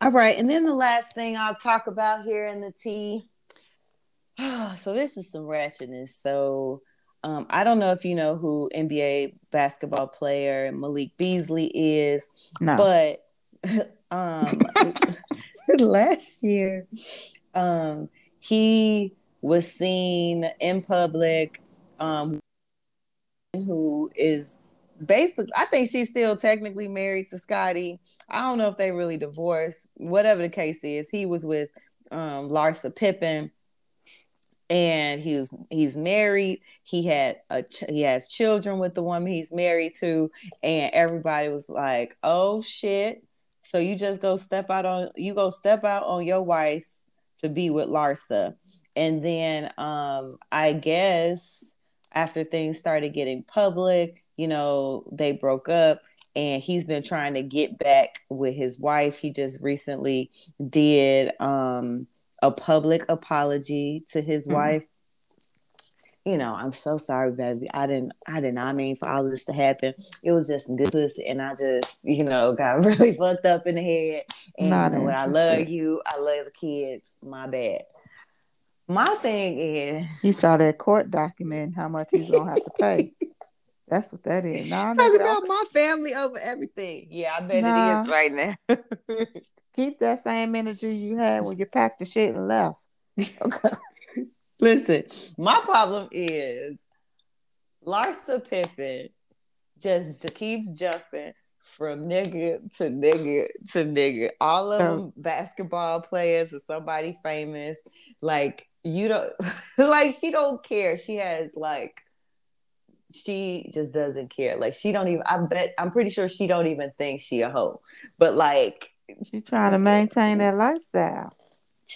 all right, and then the last thing I'll talk about here in the tea. so this is some ratchetness. So um, I don't know if you know who NBA basketball player Malik Beasley is, no. but um, last year um, he was seen in public um, who is basically I think she's still technically married to Scottie. I don't know if they really divorced. Whatever the case is, he was with um Larsa Pippen and he was he's married he had a he has children with the woman he's married to and everybody was like oh shit so you just go step out on you go step out on your wife to be with larsa and then um i guess after things started getting public you know they broke up and he's been trying to get back with his wife he just recently did um a public apology to his mm-hmm. wife. You know, I'm so sorry, baby. I didn't I did not mean for all this to happen. It was just good pussy and I just, you know, got really fucked up in the head. And not you know, I love you, I love the kids. My bad. My thing is You saw that court document how much he's gonna have to pay. That's what that is. Nah, Talk about my family over everything. Yeah, I bet nah. it is right now. Keep that same energy you had when you packed the shit and left. Okay. Listen, my problem is Larsa Pippen just keeps jumping from nigga to nigga to nigga. All of them basketball players or somebody famous. Like you don't like she don't care. She has like she just doesn't care. Like she don't even. I bet I'm pretty sure she don't even think she a hoe. But like she trying to maintain that lifestyle.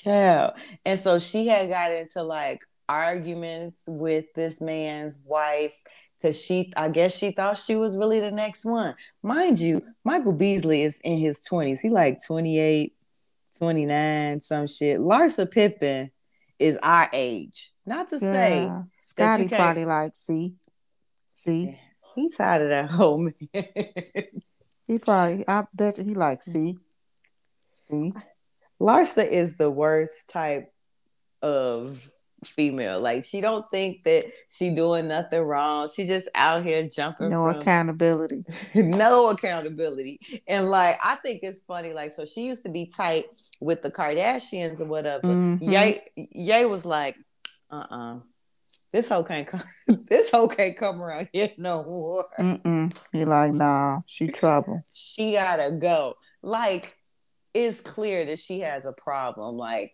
Yeah, and so she had got into like arguments with this man's wife because she, I guess she thought she was really the next one. Mind you, Michael Beasley is in his 20s. He like 28, 29, some shit. Larsa Pippen is our age. Not to yeah. say Scottie probably like, see, See, he tired of that whole man. he probably, I bet you he like, see, see. Larsa is the worst type of female. Like she don't think that she doing nothing wrong. She just out here jumping. No from, accountability. no accountability. And like I think it's funny. Like so, she used to be tight with the Kardashians or whatever. Mhm. Ye Ye was like, uh uh This hoe can't come. This hoe can't come around here no more. Mm-mm. He like, nah, she trouble. She gotta go. Like, it's clear that she has a problem. Like,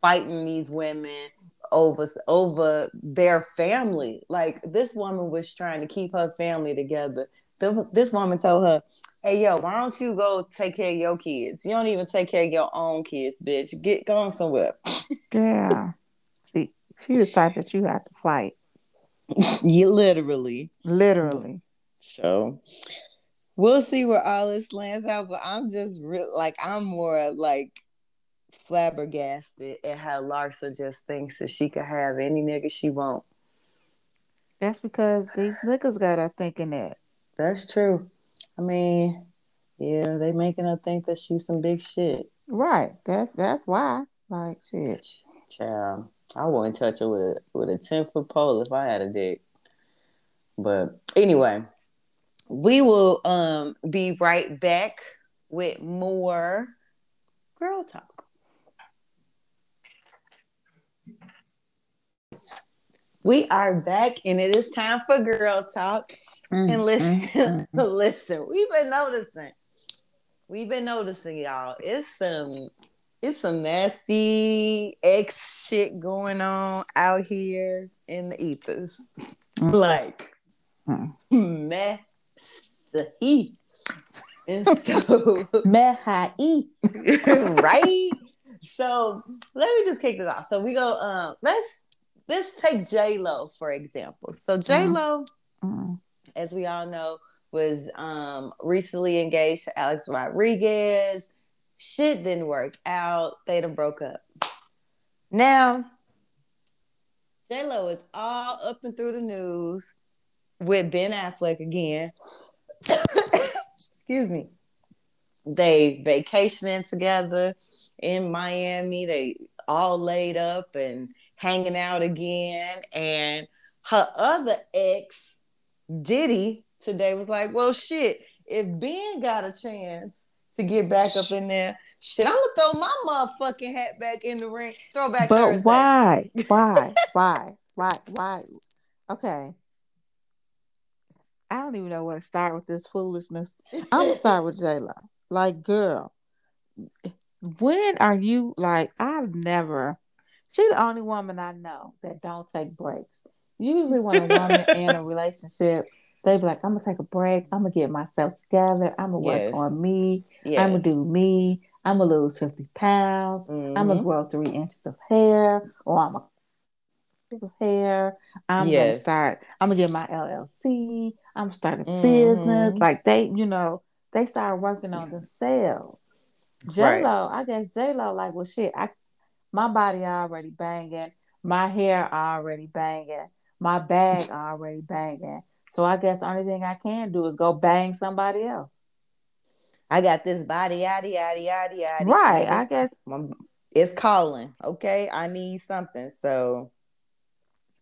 fighting these women over over their family. Like, this woman was trying to keep her family together. The- This woman told her, "Hey, yo, why don't you go take care of your kids? You don't even take care of your own kids, bitch. Get going somewhere." Yeah. She the type that you have to fight. you literally. Literally. So we'll see where all this lands out. But I'm just real like I'm more like flabbergasted at how Larsa just thinks that she could have any nigga she want. That's because these niggas got her thinking that. That's true. I mean, yeah, they making her think that she's some big shit. Right. That's that's why. Like shit. Child, I wouldn't touch her with a with a ten foot pole if I had a dick. But anyway, we will um be right back with more girl talk. We are back, and it is time for girl talk. And listen, listen, we've been noticing. We've been noticing, y'all. It's some it's some nasty ex shit going on out here in the ethers. Like Mm. messy. And so Mehai. right? So let me just kick this off. So we go um let's let's take J Lo for example. So J Lo Mm. as we all know, was um, recently engaged to Alex Rodriguez. Shit didn't work out. They done broke up. Now, J Lo is all up and through the news with Ben Affleck again. Excuse me. They vacationing together in Miami. They all laid up and hanging out again. And her other ex, Diddy, today was like, well, shit, if Ben got a chance to get back up in there, shit, I'm gonna throw my motherfucking hat back in the ring, throw back But why? Why? Why? Why? Why? Okay. I don't even know where to start with this foolishness. I'm gonna start with J Lo. Like, girl, when are you like? I've never. She's the only woman I know that don't take breaks. Usually, when a woman in a relationship, they be like, "I'm gonna take a break. I'm gonna get myself together. I'm gonna work Yes. on me. Yes. I'm gonna do me. I'm gonna lose 50 pounds. I'm gonna grow three inches of hair, or I'm a inches of hair. I'm Yes. gonna start. I'm gonna get my LLC. I'm starting Mhm. business. Like they, you know, they start working on themselves. J Lo, I guess J Lo, like, well, shit. I, my body already banging. My hair already banging. My bag already banging. So I guess the only thing I can do is go bang somebody else. I got this body, yada yada yada yada. Right. I It's- guess my- it's calling. Okay, I need something. So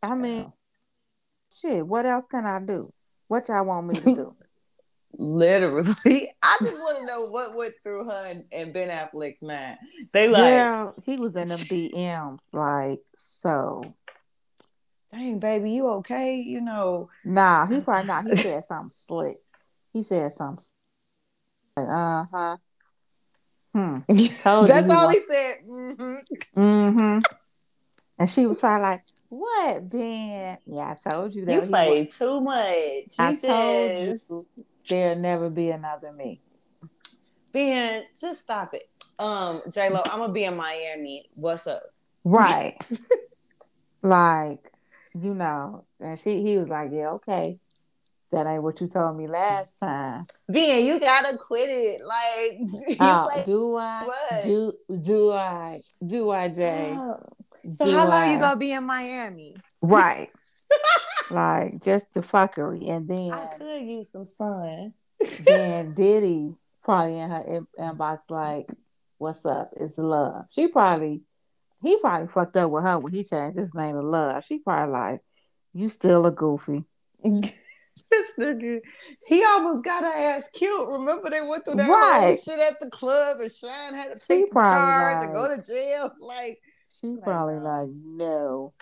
I mean, shit, what else can I do? What y'all want me to do? literally, I just want to know what went through her and, and Ben Affleck's mind. They like, Girl, he was in them DMs, like, so. Dang, baby, you okay? You know, Nah, he probably not. He said something slick. He said something like, uh huh. Hmm. Told that's he all wa- he said. mm-hmm. Mm-hmm. And she was probably like, what, Ben? Yeah, I told you that. You he play wa- too much. I You told you there'll never be another me. Ben, just stop it. Um, J Lo, I'm gonna be in Miami. What's up? Right. like, you know, and she he was like, Yeah, okay. That ain't what you told me last time. Ben, you gotta quit it. Like Oh, do I much. do do I do I Jay? Oh, So Do how long I? you gonna be in Miami? Right. like just the fuckery. And then I could use some sun. then Diddy probably in her in- inbox like, What's up? It's love. She probably he probably fucked up with her when he changed his name to Love. She probably like, you still a goofy. this nigga, he almost got her ass cute. Remember they went through that right. whole shit at the club and Shyne had to she take charge like, and go to jail. Like she like, probably like no.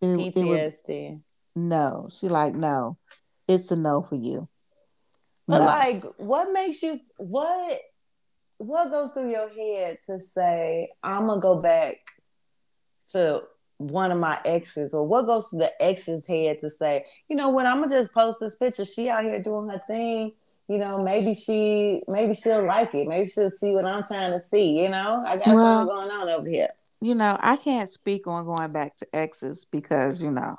It, PTSD. It would, no, she like no. It's a no for you. But no. like, what makes you what? What goes through your head to say I'm gonna go back to one of my exes, or what goes through the ex's head to say, you know what, I'm gonna just post this picture. She out here doing her thing. You know, maybe she, maybe she'll like it. Maybe she'll see what I'm trying to see. You know, I got well, something going on over here. You know, I can't speak on going back to exes because you know,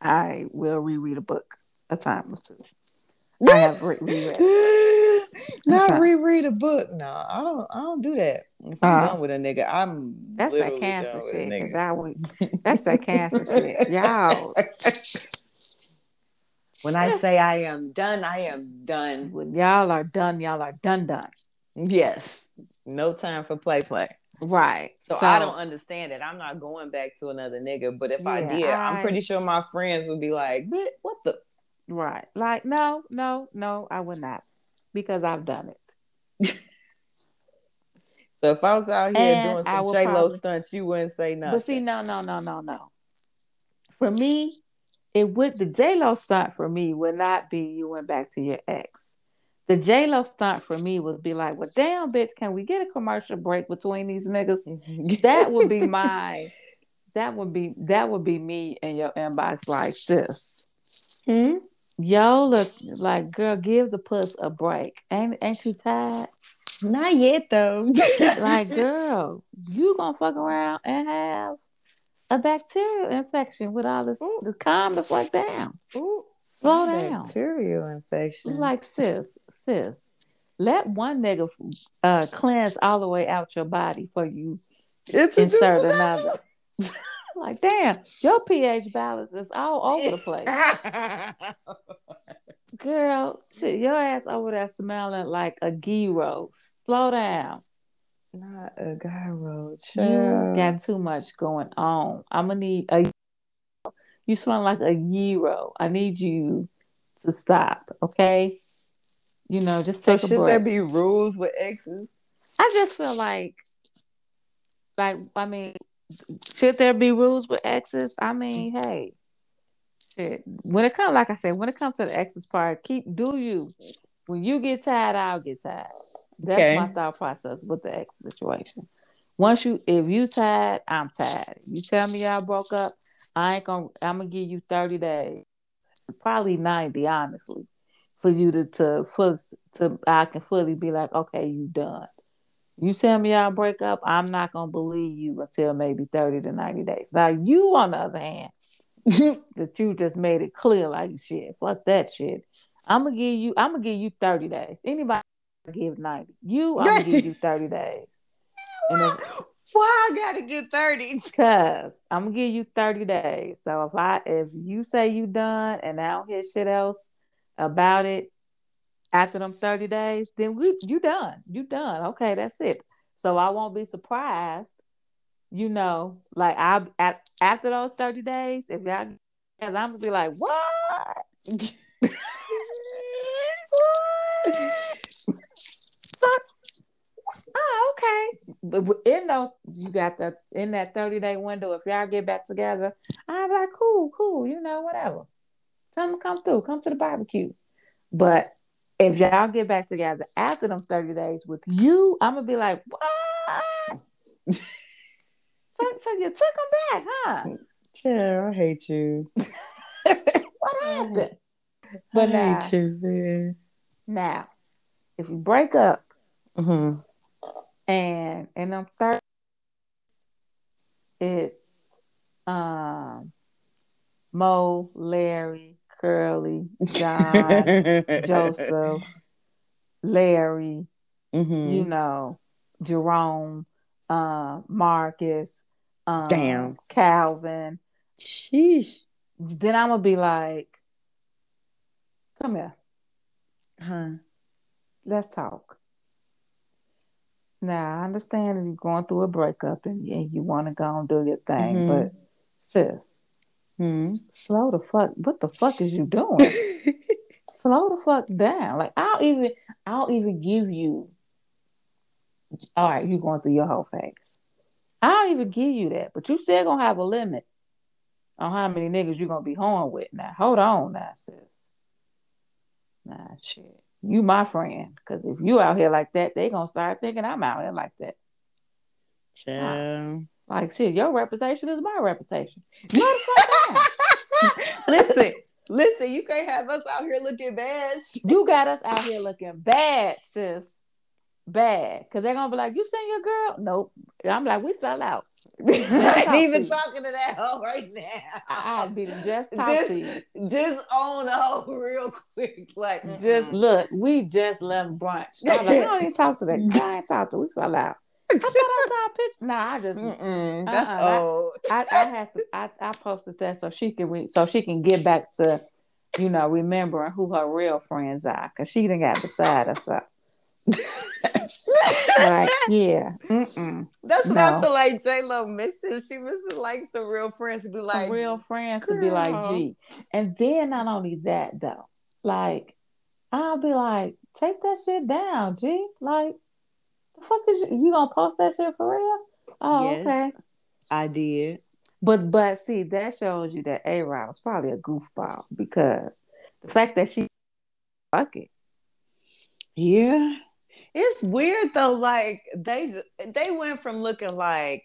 I will reread a book a time or two. I have re- reread. Not okay. reread a book. No, I don't. I don't do that. If I'm uh, done with a nigga, I'm that's that cancer shit. Y'all, that's that cancer shit, y'all. When I say I am done, I am done. When y'all are done, y'all are done done. Yes. No time for play play. Right. So, so, I don't understand it. I'm not going back to another nigga. But if yeah, I did, I, I'm pretty sure my friends would be like, what the Right. Like, no, no, no, I would not. Because I've done it. so if I was out here and doing some J Lo stunts, you wouldn't say nothing. But see, no, no, no, no, no. For me, it would the J Lo stunt for me would not be you went back to your ex. The J Lo stunt for me would be like, well, damn, bitch, can we get a commercial break between these niggas? that would be my. That would be that would be me in your inbox like this. Hmm? Yo, look like girl, give the puss a break. Ain't ain't you tired? Not yet though. like, girl, you gonna fuck around and have a bacterial infection with all this Ooh. the calm the fuck down. Ooh. Slow down. Bacterial infection. Like sis, sis. Let one nigga uh, cleanse all the way out your body for you insert another. Like, damn, your pH balance is all over the place. Girl, shit, your ass over there smelling like a gyro. Slow down. Not a gyro. You got too much going on. I'm gonna need a. You smell like a gyro. I need you to stop. Okay. You know, just so should there be rules with exes? I just feel like, like I mean, should there be rules with exes? I mean, hey, shit. When it comes, like I said, when it comes to the exes part, keep do you. When you get tired, I'll get tired. That's okay. my thought process with the ex situation. Once you, if you tired, I'm tired. You tell me y'all broke up, I ain't gonna. I'm gonna give you thirty days, probably ninety, honestly, for you to to to I can fully be like, okay, you done. You tell me I'll break up, I'm not gonna believe you until maybe 30 to 90 days. Now you on the other hand, that you just made it clear like shit, fuck that shit. I'm gonna give you I'm gonna give you 30 days. Anybody give 90. You I'm gonna give you 30 days. If, why I gotta get 30? Cause I'm gonna give you 30 days. So if I if you say you done and I don't hear shit else about it, after them 30 days, then we you done. You done. Okay, that's it. So I won't be surprised, you know, like I at, after those 30 days, if y'all I'm gonna be like, what? oh, okay. But in those, you got the in that 30 day window, if y'all get back together, I'm like, cool, cool, you know, whatever. Tell them come through, come to the barbecue. But if y'all get back together after them 30 days with you, I'm gonna be like, what? so, you took them back, huh? Chill, I hate you. what happened? But I now, you. Now, if you break up mm-hmm. and in them 30 it's um Mo, Larry, Curly, John, Joseph, Larry, mm-hmm. you know, Jerome, uh, Marcus, um, damn, Calvin. Sheesh. Then I'm gonna be like, come here. Huh. Let's talk. Now I understand you're going through a breakup and, and you want to go and do your thing, Mhm. but sis, Hmm. slow the fuck. What the fuck is you doing? slow the fuck down. Like I'll even I'll even give you. All right, you going through your whole phase. I'll even give you that, but you still gonna have a limit on how many niggas you gonna be horn with. Now, hold on, now, sis. Nah, shit. You my friend, because if you out here like that, they gonna start thinking I'm out here like that. Child. Like shit, your reputation is my reputation. Slow the fuck down. listen, listen, you can't have us out here looking bad. You got us out here looking bad, sis. Bad. Cause they're gonna be like, You seen your girl? Nope. I'm like, we fell out. I ain't even to talking to that hoe right now. I'd be just talk to you. just, just own the hoe real quick. Like, Just mm-mm. look, we just left brunch. I'm like, I don't even talk to that guy. I ain't talk to. We fell out. I thought I saw a picture. Nah, I just Mm-mm, that's Uh-uh, old. I, I had to I, I posted that so she can re, so she can get back to you know remembering who her real friends are because she didn't got beside herself. Like yeah, mm-mm. That's what I feel like J Lo missing. She missing like some real friends to be Some like, real friends to be like girl. G. And then not only that though, like I'll be like, take that shit down, G. Like the fuck is you, you gonna post that shit for real? Oh, Yes. okay. I did. But but see, that shows you that A Rod was probably a goofball because the fact that she fuck it. Yeah. It's weird though. Like they they went from looking like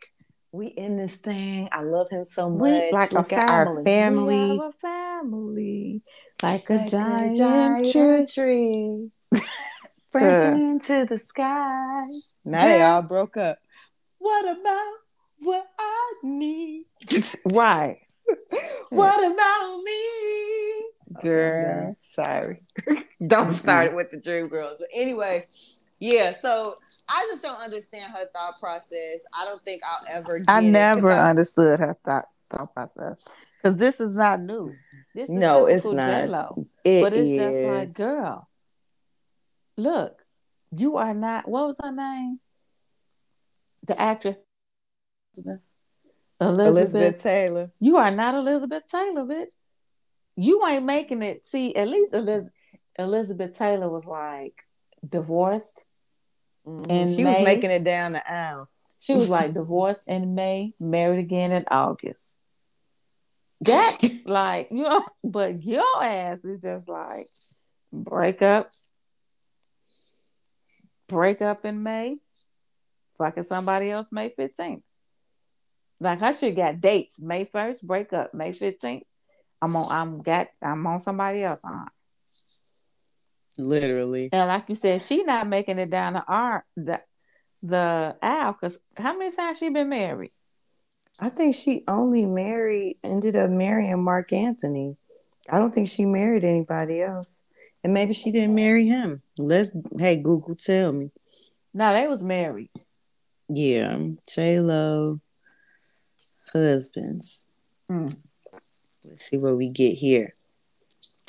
we in this thing. I love him so much. We like a Look at our family. family. We are a family. Like a Like a giant, giant tree. tree. Uh. Pressing into the sky. Now they all broke up. What about what I need? Why? What about me? Girl. Sorry. don't start it with the Dream Girls. Anyway, yeah, so I just don't understand her thought process. I don't think I'll ever get I never I- understood her thought thought process. Because this is not new. This is No, it's not. J-Lo. It But it's just is. like, girl, look, you are not. What was her name? The actress, Elizabeth. Elizabeth Taylor. You are not Elizabeth Taylor, bitch. You ain't making it. See, at least Eliz- Elizabeth Taylor was like divorced. Mhm. In she was making it down the aisle. She was like divorced in May, married again in August. That like you know, but your ass is just like break up, break up in May, fucking somebody else May fifteenth. Like I should got dates. May first, break up. May fifteenth. I'm on. I'm got. I'm on somebody else on. Literally. And like you said, she not making it down the R the the aisle. Cause how many times she been married? I think she only married, ended up marrying Marc Anthony. I don't think she married anybody else. And maybe she didn't marry him. Let's, hey, Google, tell me. No, they was married. Yeah, J Lo husbands. Mm. Let's see what we get here.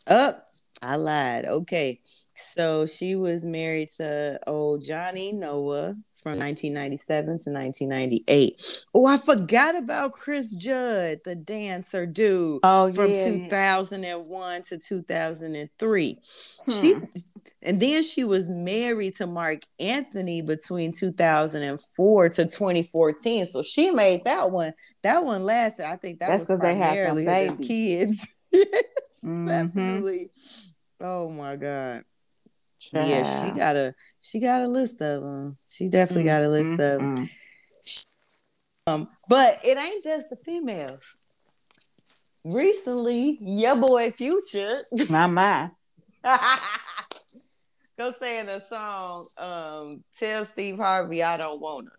Up, I lied. Okay, so she was married to Ojani Noa from 1997 to 1998. Oh, I forgot about Chris Judd, the dancer dude Oh from yeah, yeah. 2001 to 2003. She Hmm. and then she was married to Marc Anthony between 2004 to 2014. So she made that one. That one lasted. I think that That's was 'cause they had them primarily the babies. kids. Mhm. Definitely. Oh my god. Yeah, she got a she got a list of them. She definitely got a list of 'em. Mm-mm. Um, but it ain't just the females. Recently, your boy Future Not my, go sing a song. Um, tell Steve Harvey I don't want her.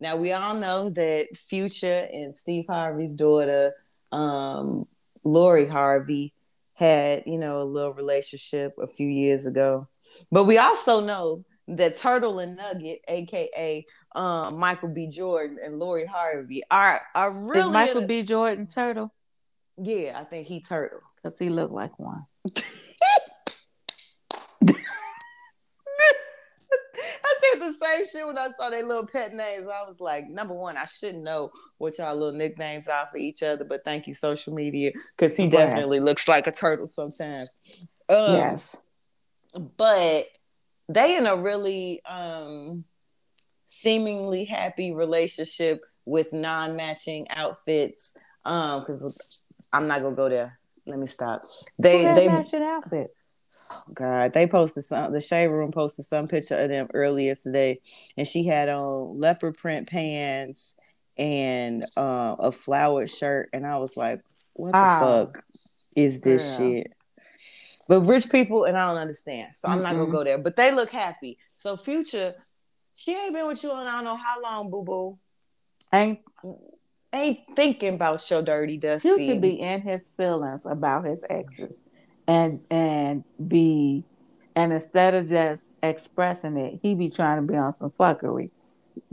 Now we all know that Future and Steve Harvey's daughter, um, Lori Harvey, had you know a little relationship a few years ago. But we also know that Turtle and Nugget, aka um, Michael B. Jordan and Lori Harvey, are are really Is Michael a- B. Jordan turtle? yeah, I think he Turtle. Cause he looked like one. I said the same shit when I saw their little pet names. I was like, number one, I shouldn't know what y'all little nicknames are for each other, but thank you, social media, because he definitely looks like a turtle sometimes. Um, yes. But they in a really um seemingly happy relationship with non-matching outfits. Um, because I'm not gonna go there. Let me stop. They they matching outfit. God, they posted some. The shade room posted some picture of them earlier today, and she had on leopard print pants and uh, a flowered shirt, and I was like, "What the oh, fuck is this girl. shit?" But rich people, and I don't understand, so I'm mm not gonna go there. But they look happy. So Future, she ain't been with you and I don't know how long, boo boo. Ain't ain't thinking about your dirty dusty. Future be in his feelings about his exes and and be and instead of just expressing it, he be trying to be on some fuckery.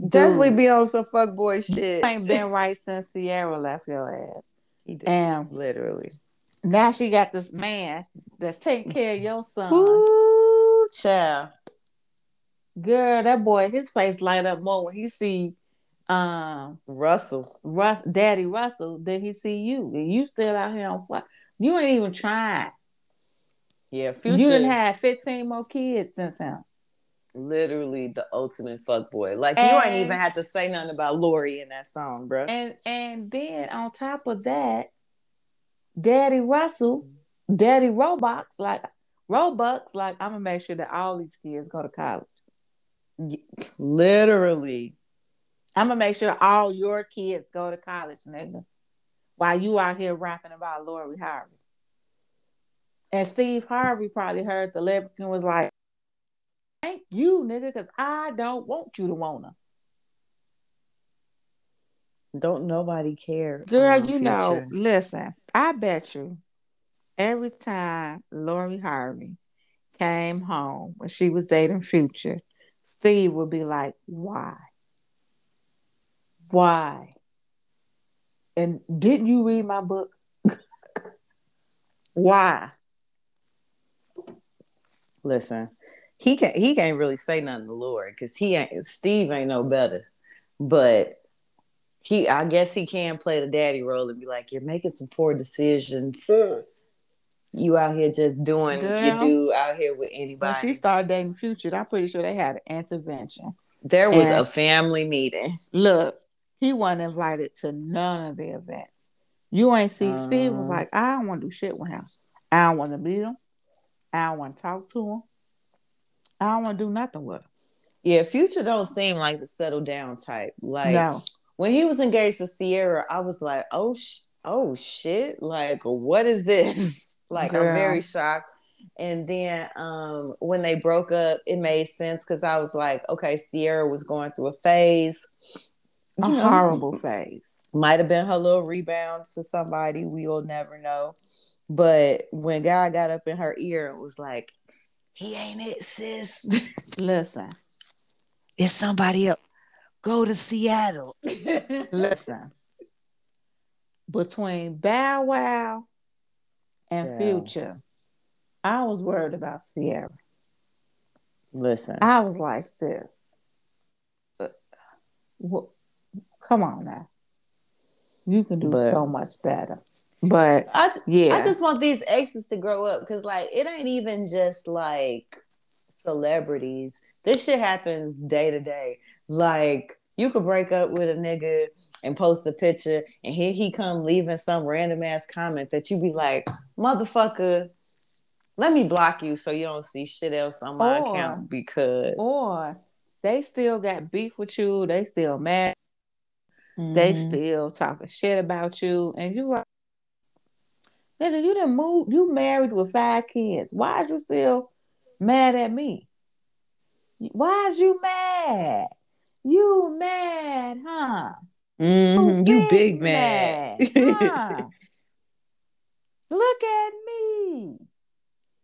Definitely be on some fuck boy shit. ain't been right since Ciara left your ass. He did. And literally. Now she got this man that's taking care of your son. Ooh, child. Girl, that boy, his face light up more when he see um Russell. Russ Daddy Russell than he see you. And you still out here on fire. You ain't even trying. Yeah, future. You didn't have 15 more kids since him. Literally the ultimate fuck boy. Like and, you ain't even had to say nothing about Lori in that song, bro. And and then on top of that, Daddy Russell, Daddy Robux, like Robux, like I'm gonna make sure that all these kids go to college. Literally. I'm gonna make sure all your kids go to college, nigga. While you out here rapping about Lori Harvey. And Steve Harvey probably heard the lyric and was like, Thank you, nigga, because I don't want you to wanna. Don't nobody care. Girl, you future. know, listen, I bet you every time Lori Harvey came home when she was dating Future, Steve would be like, Why? Why? And didn't you read my book? Why? Listen, he can't he can't really say nothing to Lord because he ain't Steve ain't no better. But he I guess he can play the daddy role and be like, You're making some poor decisions. Mm. You out here just doing Girl, you do out here with anybody. When she started dating Future, I'm pretty sure they had an intervention. There was and a family meeting. Look, he wasn't invited to none of the events. You ain't see uh, Steve was uh-huh. like, I don't want to do shit with him. I don't want to meet him. I don't want to talk to him. I don't want to do nothing with him. Yeah, Future don't seem like the settle down type. Like no. when he was engaged to Ciara, I was like, oh, sh- oh shit, like what is this? like Girl. I'm very shocked. And then um, when they broke up, it made sense because I was like, okay, Ciara was going through a phase, a know, horrible phase. Might have been her little rebound to somebody. We will never know. But when God got up in her ear and was like, he ain't it, sis. Listen. It's somebody else. Go to Seattle. Listen. Between Bow Wow and Child. Future, I was worried about Ciara. Listen. I was like, sis, uh, come on now. You can do but, so much better. But I, yeah, I just want these exes to grow up because, like, it ain't even just like celebrities. This shit happens day to day. Like, you could break up with a nigga and post a picture, and here he come leaving some random ass comment that you be like, motherfucker, let me block you so you don't see shit else on my or, account because or they still got beef with you, they still mad, mm-hmm. they still talking shit about you, and you are Nigga, you didn't move. You married with five kids. Why is you still mad at me? Why is you mad? You mad, huh? Mm-hmm. You big, big mad. mad huh? Look at me.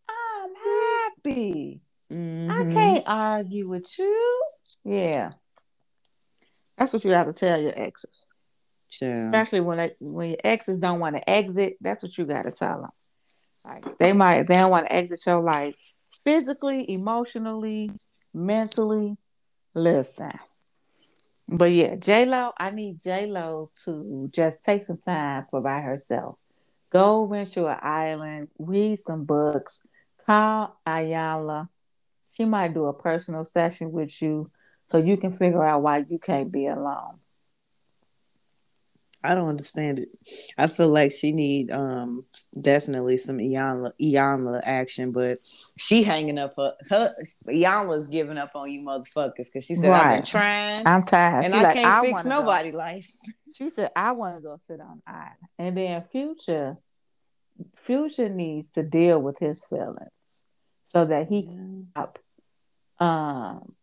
I'm happy. Mm-hmm. I can't argue with you. Yeah. That's what you have to tell your exes. Sure. Especially when they, when your exes don't want to exit, that's what you got to tell them. Like they might they don't want to exit your life physically, emotionally, mentally. Listen. But yeah, J Lo, I need J Lo to just take some time for by herself. Go rent an island, read some books, call Iyanla. She might do a personal session with you so you can figure out why you can't be alone. I don't understand it. I feel like she need um definitely some Iyanla Iyanla action, but she hanging up her, her Iyanla's giving up on you motherfuckers because she said right. I've been trying. I'm tired. And I like, can't I fix nobody life. She said I want to go sit on I. And then future future needs to deal with his feelings so that he can stop um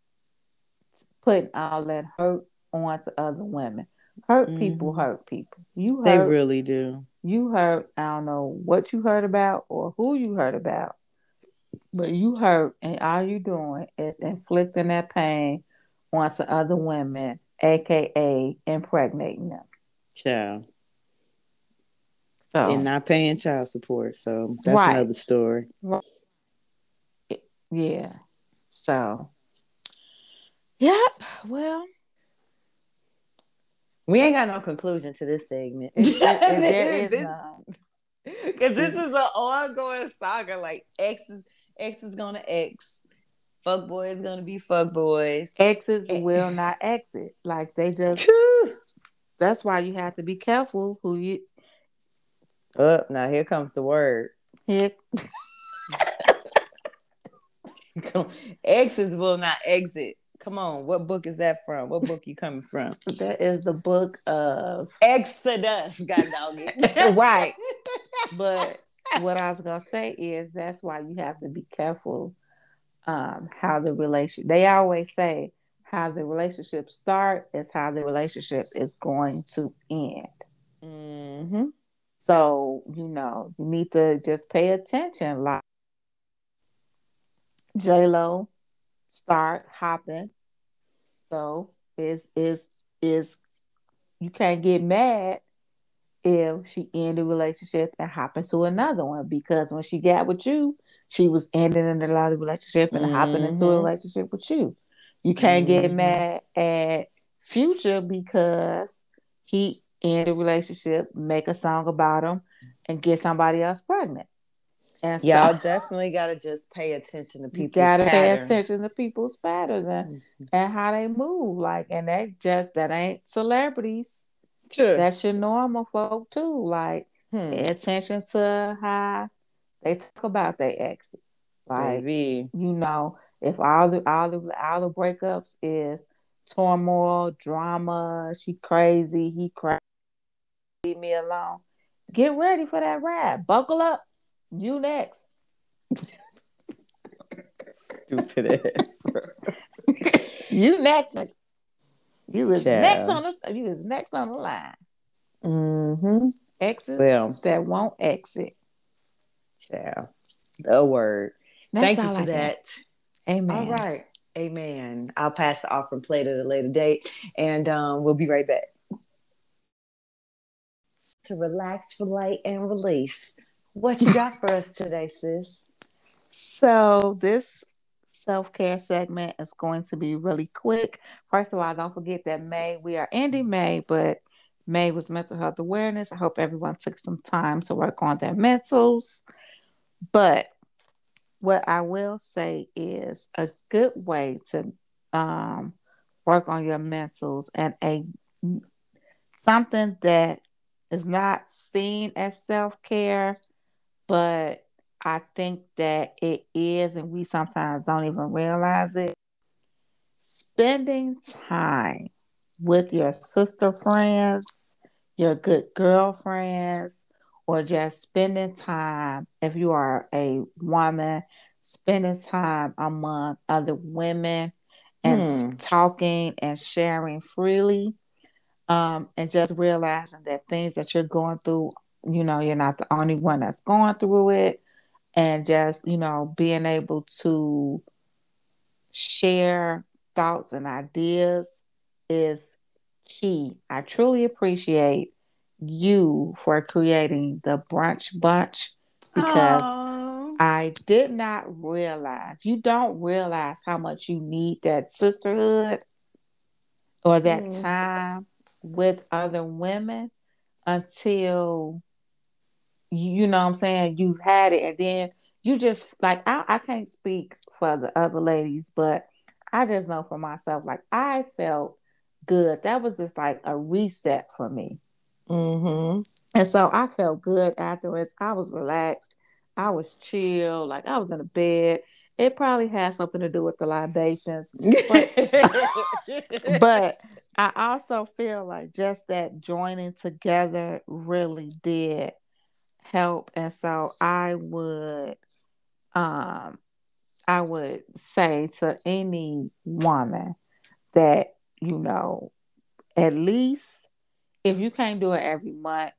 putting all that hurt onto other women Hurt mm-hmm. people hurt people. You hurt, They really do. You hurt, I don't know what you heard about or who you heard about, but you hurt and all you doing is inflicting that pain onto other women, aka impregnating them. Child. So, and not paying child support. So that's right. another story. Right. Yeah. So, yep. Well, we ain't got no conclusion to this segment. there is none. Because this is an ongoing saga. Like X is X is gonna X. Fuck boy is gonna be fuck boys. Exes eh. will not exit. Like they just that's why you have to be careful who you up oh, now here comes the word. Here Exes will not exit. Come on, what book is that from? What book you coming from? that is the book of Exodus, God dog it. right. But what I was gonna say is that's why you have to be careful um, how the relation they always say how the relationship start is how the relationship is going to end. Mm-hmm. So, you know, you need to just pay attention. Like J Lo start hopping. So is is is you can't get mad if she end the relationship and hop into another one because when she got with you, she was ending in a lot relationship and mm-hmm. hopping into a mm-hmm. relationship with you. You can't mm-hmm. get mad at Future because he end a relationship, make a song about him, and get somebody else pregnant. And Y'all so, definitely got to just pay attention to people's gotta patterns. pay attention to people's patterns and, mm-hmm. and how they move. Like, and that just that ain't celebrities. Sure. That's your normal folk too. Like, hmm. pay attention to how they talk about their exes. Like, Baby. you know, if all the all the all the breakups is turmoil, drama, she crazy, he crazy, leave me alone. Get ready for that ride. Buckle up you next. Stupid ass, bro. you next. You was Child. next on the you was next on the line. Mm-hmm. Exit well, that won't exit. Yeah. The word. That's Thank you for that. Amen. All right. Amen. I'll pass the offering plate at a later date and um, we'll be right back. To relax, relate, and release. What you got for us today, sis? So this self-care segment is going to be really quick. First of all, don't forget that May, we are ending May, but May was mental health awareness. I hope everyone took some time to work on their mentals. But what I will say is a good way to um, work on your mentals and a something that is not seen as self-care but I think that it is, and we sometimes don't even realize it. Spending time with your sister friends, your good girlfriends, or just spending time, if you are a woman, spending time among other women and hmm. talking and sharing freely. Um, and just realizing that things that you're going through you know you're not the only one that's going through it and just you know being able to share thoughts and ideas is key i truly appreciate you for creating the brunch bunch because Aww. I did not realize, you don't realize how much you need that sisterhood or that mm. time with other women until you know what I'm saying, you've had it and then you just like I, I can't speak for the other ladies, but I just know for myself, like I felt good. That was just like a reset for me. Mm-hmm. And so I felt good afterwards. I was relaxed. I was chill. Like I was in a bed. It probably had something to do with the libations. But, but I also feel like just that joining together really did help. And so I would um I would say to any woman that, you know, at least if you can't do it every month,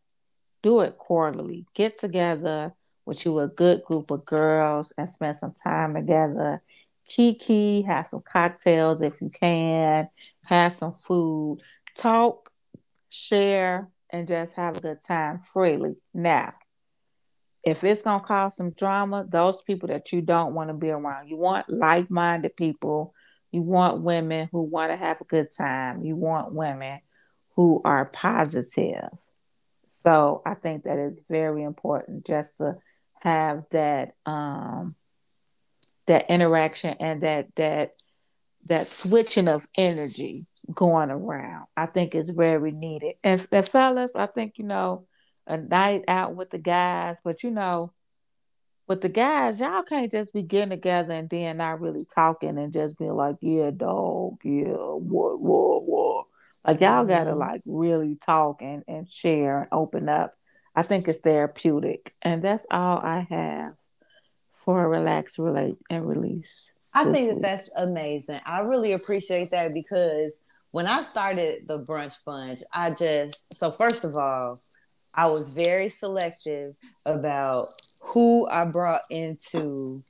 do it quarterly. Get together with you a good group of girls and spend some time together. Kiki, have some cocktails if you can, have some food, talk, share, and just have a good time freely. Now, if it's gonna cause some drama, those people that you don't want to be around. You want like-minded people. You want women who want to have a good time. You want women who are positive. So I think that is very important just to have that um that interaction and that that that switching of energy going around. I think is very needed. And, and fellas, I think you know a night out with the guys, but you know, with the guys, y'all can't just be getting together and then not really talking and just being like, yeah, dog, yeah, what, what, what. Like y'all gotta mm-hmm. like really talk and, and share and open up. I think it's therapeutic. And that's all I have for a relax, relate, and release. I think that that's amazing. I really appreciate that because when I started the brunch bunch, I just so first of all, I was very selective about who I brought into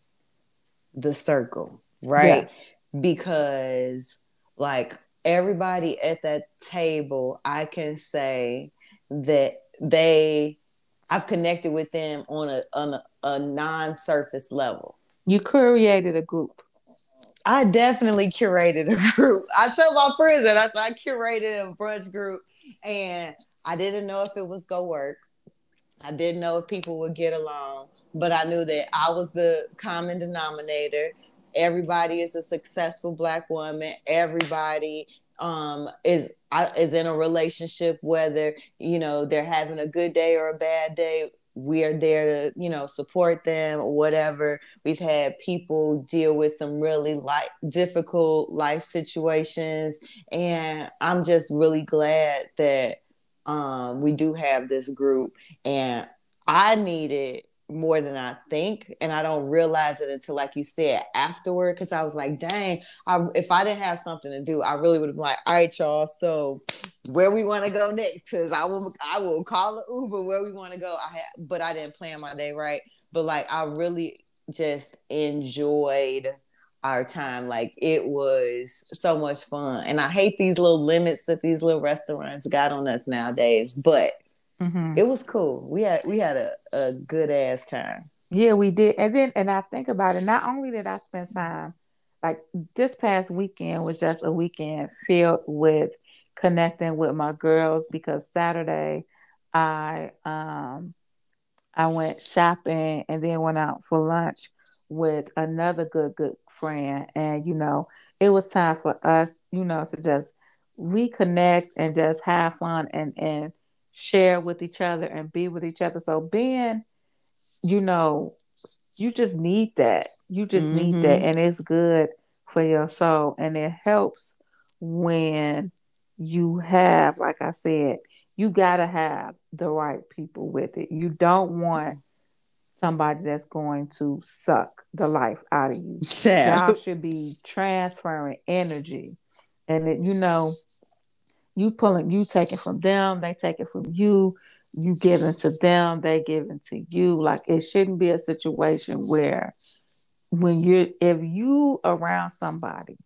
the circle, right? Yes. Because like everybody at that table, I can say that they I've connected with them on a on a, a non-surface level. You created a group. I definitely curated a group. I tell my friends that I, I curated a brunch group and I didn't know if it was gonna work. I didn't know if people would get along, but I knew that I was the common denominator. Everybody is a successful black woman. Everybody um, is is in a relationship, whether you know they're having a good day or a bad day. We are there to you know support them whatever. We've had people deal with some really like difficult life situations, and I'm just really glad that um, we do have this group, and I needed more than I think, and I don't realize it until, like you said, afterward. Because I was like, "Dang, I, if I didn't have something to do, I really would have been like, all right, y'all. So, where we want to go next? Because I will, I will call an Uber where we want to go. I had, but I didn't plan my day right. But like, I really just enjoyed our time. Like it was so much fun. And I hate these little limits that these little restaurants got on us nowadays, but mm-hmm. it was cool. We had we had a, a good ass time. Yeah, we did. And then and I think about it, not only did I spend time, like this past weekend was just a weekend filled with connecting with my girls because Saturday I um I went shopping and then went out for lunch with another good good friend. And you know it was time for us you know to just reconnect and just have fun and and share with each other and be with each other. So being you know you just need that. You just mm-hmm. need that. And it's good for your soul. And it helps when you have like i said you got to have the right people with it. You don't want somebody that's going to suck the life out of you. Yeah. Y'all should be transferring energy. And it, you know, you pulling, you taking from them, they take it from you, you giving to them, they giving to you. Like it shouldn't be a situation where when you're if you around somebody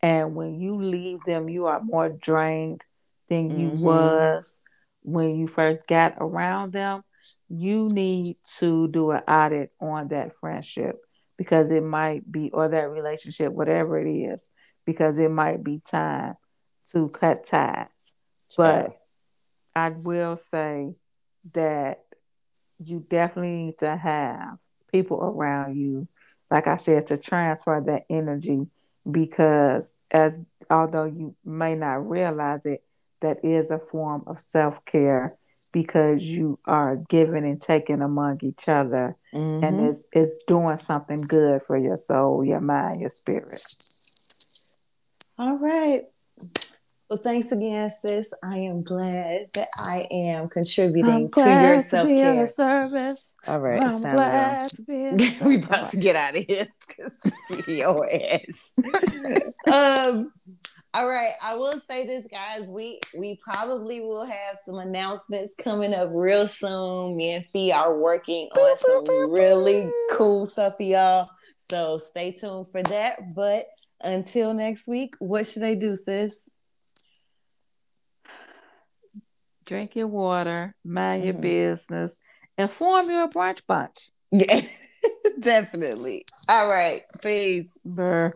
and when you leave them, you are more drained than you mm-hmm. was when you first got around them you need to do an audit on that friendship because it might be, or that relationship, whatever it is, because it might be time to cut ties. But I will say that you definitely need to have people around you, like I said, to transfer that energy because as although you may not realize it, that is a form of self-care because you are giving and taking among each other mm-hmm. and it's it's doing something good for your soul, your mind, your spirit. All right. Well, thanks again, sis. I am glad that I am contributing to your self care service. All right, I'm glad we about to get out of here because studio ass. um. All right, I will say this, guys. We we probably will have some announcements coming up real soon. Me and Fee are working on some really cool stuff for y'all. So stay tuned for that. But until next week, what should I do, sis? drink your water, mind mm-hmm. your business, and form your brunch bunch. Yeah, definitely. All right. Peace. Burr.